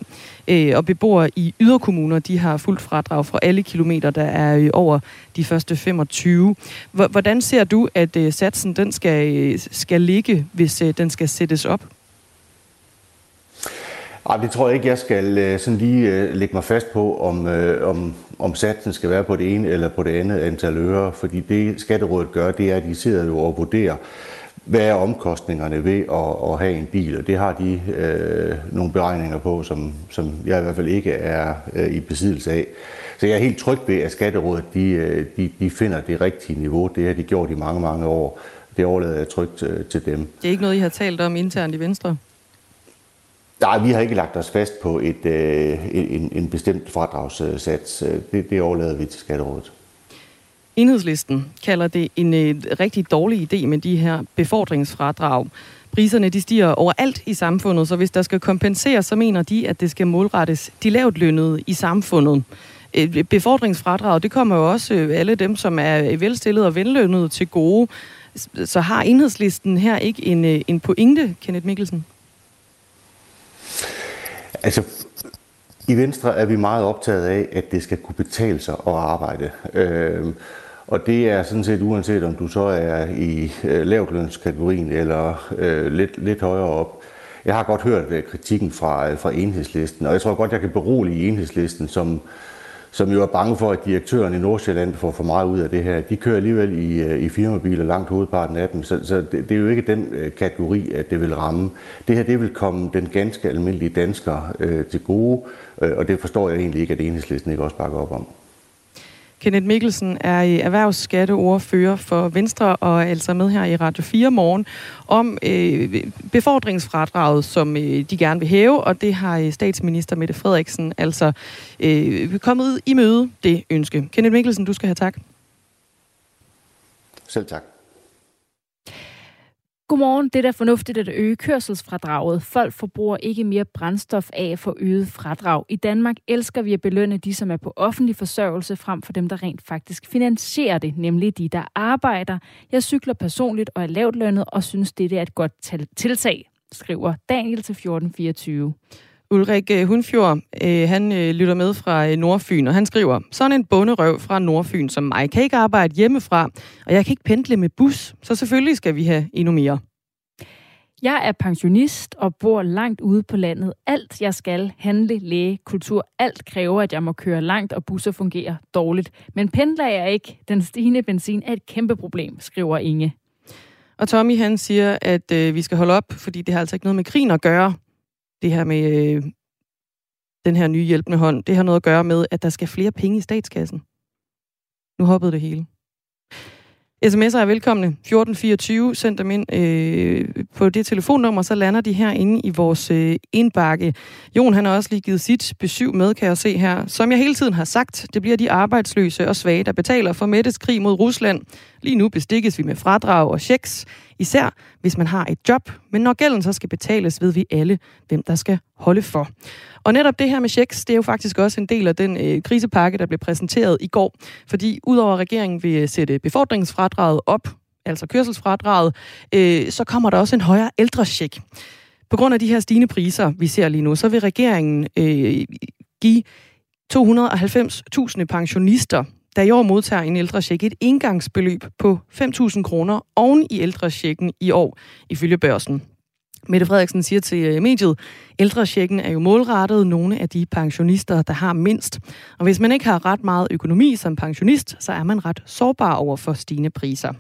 Øh, og beboere i yderkommuner, de har fuldt fradrag for alle kilometer, der er øh, over de første 25. H- Hvordan ser du, at øh, satsen den skal, øh, skal ligge, hvis øh, den skal sættes op? Ej, det tror jeg ikke, jeg skal øh, sådan lige øh, lægge mig fast på, om, om, om satsen skal være på det ene eller på det andet antal øre. Fordi det Skatterådet gør, det er, at de sidder jo og vurderer, hvad er omkostningerne ved at, at have en bil. Og det har de øh, nogle beregninger på, som, som jeg i hvert fald ikke er øh, i besiddelse af. Så jeg er helt tryg ved, at Skatterådet de, øh, de, de finder det rigtige niveau. Det har de gjort i mange, mange år. Det overlader jeg trygt øh, til dem. Det er ikke noget, I har talt om internt i Venstre? Nej, vi har ikke lagt os fast på et, øh, en, en bestemt fradragssats. Det, det overlader vi til Skatterådet. Enhedslisten kalder det en øh, rigtig dårlig idé med de her befordringsfradrag. Priserne de stiger overalt i samfundet, så hvis der skal kompenseres, så mener de, at det skal målrettes de lavt lønnede i samfundet. Øh, befordringsfradrag, det kommer jo også øh, alle dem, som er øh, velstillede og vellønnede til gode. Så har enhedslisten her ikke en, øh, en pointe, Kenneth Mikkelsen? Altså, i Venstre er vi meget optaget af, at det skal kunne betale sig at arbejde. Øhm, og det er sådan set uanset om du så er i øh, lavtlønskategorien eller øh, lidt, lidt højere op. Jeg har godt hørt øh, kritikken fra, øh, fra enhedslisten, og jeg tror godt, jeg kan berolige enhedslisten, som, som jo er bange for, at direktøren i Nordsjælland får for meget ud af det her. De kører alligevel i, øh, i firmabiler langt hovedparten af dem, så, så det, det er jo ikke den øh, kategori, at det vil ramme. Det her det vil komme den ganske almindelige dansker øh, til gode, øh, og det forstår jeg egentlig ikke, at enhedslisten ikke også bakker op om. Kenneth Mikkelsen er erhvervsskatteordfører for Venstre og er altså med her i Radio 4 morgen om øh, befordringsfradraget, som øh, de gerne vil hæve, og det har øh, statsminister Mette Frederiksen altså øh, kommet i møde, det ønske. Kenneth Mikkelsen, du skal have tak. Selv tak. Godmorgen. Det er da fornuftigt at øge kørselsfradraget. Folk forbruger ikke mere brændstof af for øget fradrag. I Danmark elsker vi at belønne de, som er på offentlig forsørgelse, frem for dem, der rent faktisk finansierer det, nemlig de, der arbejder. Jeg cykler personligt og er lavt lønnet og synes, det er et godt tiltag, skriver Daniel til 1424. Ulrik øh, Hundfjord, øh, han øh, lytter med fra øh, Nordfyn, og han skriver, sådan en bunderøv fra Nordfyn som mig kan ikke arbejde hjemmefra, og jeg kan ikke pendle med bus, så selvfølgelig skal vi have endnu mere. Jeg er pensionist og bor langt ude på landet. Alt jeg skal, handle, læge, kultur, alt kræver, at jeg må køre langt, og busser fungerer dårligt. Men pendler jeg ikke, den stigende benzin er et kæmpe problem, skriver Inge. Og Tommy han siger, at øh, vi skal holde op, fordi det har altså ikke noget med krigen at gøre. Det her med øh, den her nye hjælpende hånd, det har noget at gøre med, at der skal flere penge i statskassen. Nu hoppede det hele. SMS'er er velkomne. 1424. Send dem ind øh, på det telefonnummer, så lander de herinde i vores øh, indbakke. Jon han har også lige givet sit besøg med, kan jeg se her. Som jeg hele tiden har sagt, det bliver de arbejdsløse og svage, der betaler for Mettes krig mod Rusland. Lige nu bestikkes vi med fradrag og checks, især hvis man har et job. Men når gælden så skal betales, ved vi alle, hvem der skal holde for. Og netop det her med checks, det er jo faktisk også en del af den øh, krisepakke, der blev præsenteret i går. Fordi udover at regeringen vil øh, sætte befordringsfradraget op, altså kørselsfradraget, øh, så kommer der også en højere ældrecheck. På grund af de her stigende priser, vi ser lige nu, så vil regeringen øh, give 290.000 pensionister, der i år modtager en ældrecheck, et indgangsbeløb på 5.000 kroner oven i ældrechecken i år, ifølge børsen. Mette Frederiksen siger til øh, mediet, ældrechecken er jo målrettet nogle af de pensionister, der har mindst. Og hvis man ikke har ret meget økonomi som pensionist, så er man ret sårbar over for stigende priser.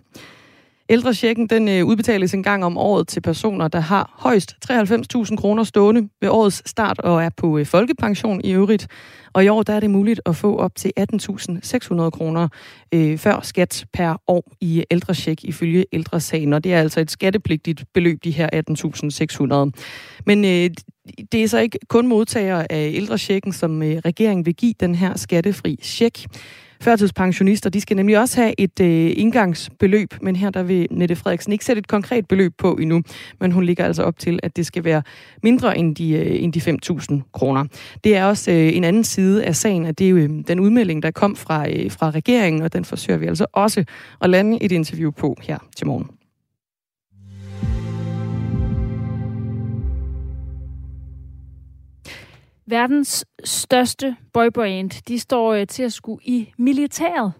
Ældrechecken den øh, udbetales en gang om året til personer, der har højst 93.000 kroner stående ved årets start og er på øh, folkepension i øvrigt. Og i år der er det muligt at få op til 18.600 kroner øh, før skat per år i ældrecheck ifølge ældresagen. Og det er altså et skattepligtigt beløb, de her 18.600. Men øh, det er så ikke kun modtagere af ældrechecken, som øh, regeringen vil give den her skattefri check. Førtidspensionister, de skal nemlig også have et øh, indgangsbeløb, men her der vil Nette Frederiksen ikke sætte et konkret beløb på endnu, men hun ligger altså op til, at det skal være mindre end de, øh, end de 5.000 kroner. Det er også øh, en anden side af sagen, at det er jo øh, den udmelding, der kom fra, øh, fra regeringen, og den forsøger vi altså også at lande et interview på her til morgen. Verdens største boyband, de står øh, til at skulle i militæret.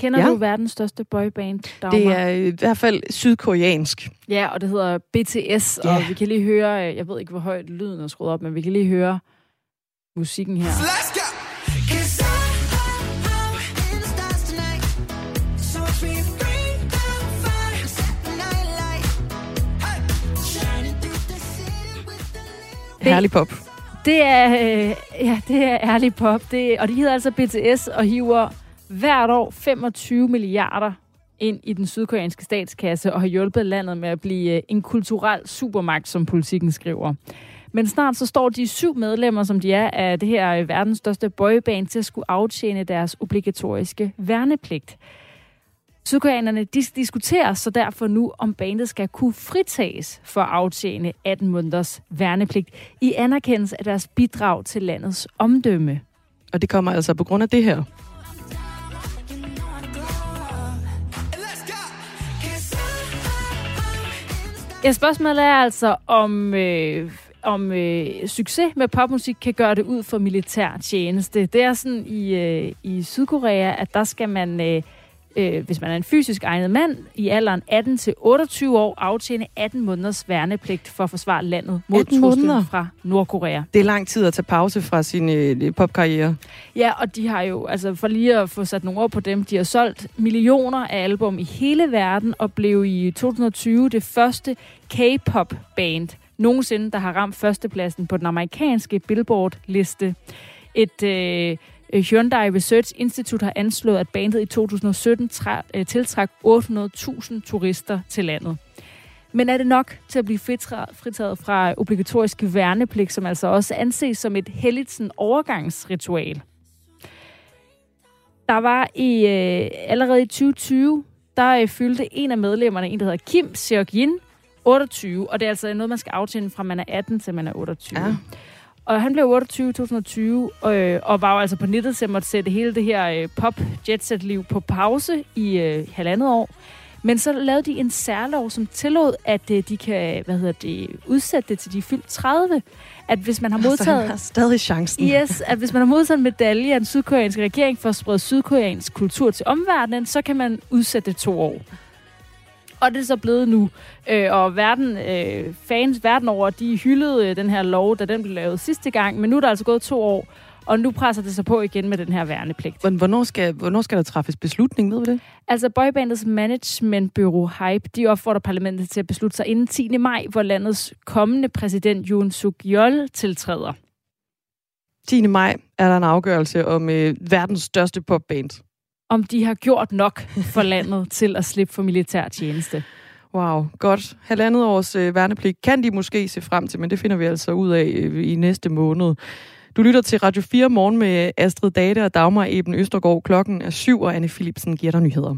Kender ja. du verdens største boyband, Dagmar? Det er i hvert fald sydkoreansk. Ja, og det hedder BTS, ja. og vi kan lige høre, øh, jeg ved ikke, hvor højt lyden er skruet op, men vi kan lige høre musikken her. Let's go! Herlig pop. Det er, øh, ja, det er ærlig pop. Det, og de hedder altså BTS og hiver hvert år 25 milliarder ind i den sydkoreanske statskasse og har hjulpet landet med at blive øh, en kulturel supermagt, som politikken skriver. Men snart så står de syv medlemmer, som de er, af det her øh, verdens største boyband til at skulle aftjene deres obligatoriske værnepligt. Sydkoreanerne de diskuterer så derfor nu, om bandet skal kunne fritages for at aftjene 18 måneders værnepligt i anerkendelse af deres bidrag til landets omdømme. Og det kommer altså på grund af det her. Ja, spørgsmålet er altså, om, øh, om øh, succes med popmusik kan gøre det ud for militær tjeneste. Det er sådan i, øh, i Sydkorea, at der skal man... Øh, øh, hvis man er en fysisk egnet mand i alderen 18 til 28 år, aftjene 18 måneders værnepligt for at forsvare landet mod truslen fra Nordkorea. Det er lang tid at tage pause fra sin øh, popkarriere. Ja, og de har jo, altså for lige at få sat nogle ord på dem, de har solgt millioner af album i hele verden og blev i 2020 det første K-pop-band nogensinde, der har ramt førstepladsen på den amerikanske Billboard-liste. Et øh, Øh, Øh, Hyundai Research Institute har anslået, at bandet i 2017 øh, tiltrak 800.000 turister til landet. Men er det nok til at blive fritaget fra obligatorisk værnepligt, som altså også anses som et helligt overgangsritual? Der var i øh, allerede i 2020, der øh, fyldte en af medlemmerne, en der hedder Kim Seok-Yin, 28, og det er altså noget, man skal aftjene fra man er 18 til man er 28. Ja. Og han blev 28 i 2020, øh, og var jo altså på nettet til at sætte hele det her øh, pop jetset liv på pause i øh, halvandet år. Men så lavede de en særlov, som tillod, at øh, de kan hvad hedder det, udsætte det til de fyldt 30. At hvis man har modtaget... Altså, han har stadig chancen. Yes, at hvis man har modtaget en medalje af den sydkoreanske regering for at sprede sydkoreansk kultur til omverdenen, så kan man udsætte det to år og det er så blevet nu. Øh, og verden, øh, fans verden over, de hyldede øh, den her lov, da den blev lavet sidste gang, men nu er der altså gået to år, Og nu presser det sig på igen med den her værnepligt. Men hvornår skal, hvornår skal der træffes beslutning, ved vi det? Altså boybandets managementbyrå Hype, de opfordrer parlamentet til at beslutte sig inden 10. maj, hvor landets kommende præsident Yoon Suk Yeol tiltræder. 10. maj er der en afgørelse om øh, verdens største popband. Om de har gjort nok for landet til at slippe for militær tjeneste. Wow, godt. Halvandet års øh, værnepligt kan de måske se frem til, men det finder vi altså ud af øh, i næste måned. Du lytter til Radio 4 morgen med Astrid Date og Dagmar Eben Østergaard. Klokken er syv, og Anne Philipsen giver dig nyheder.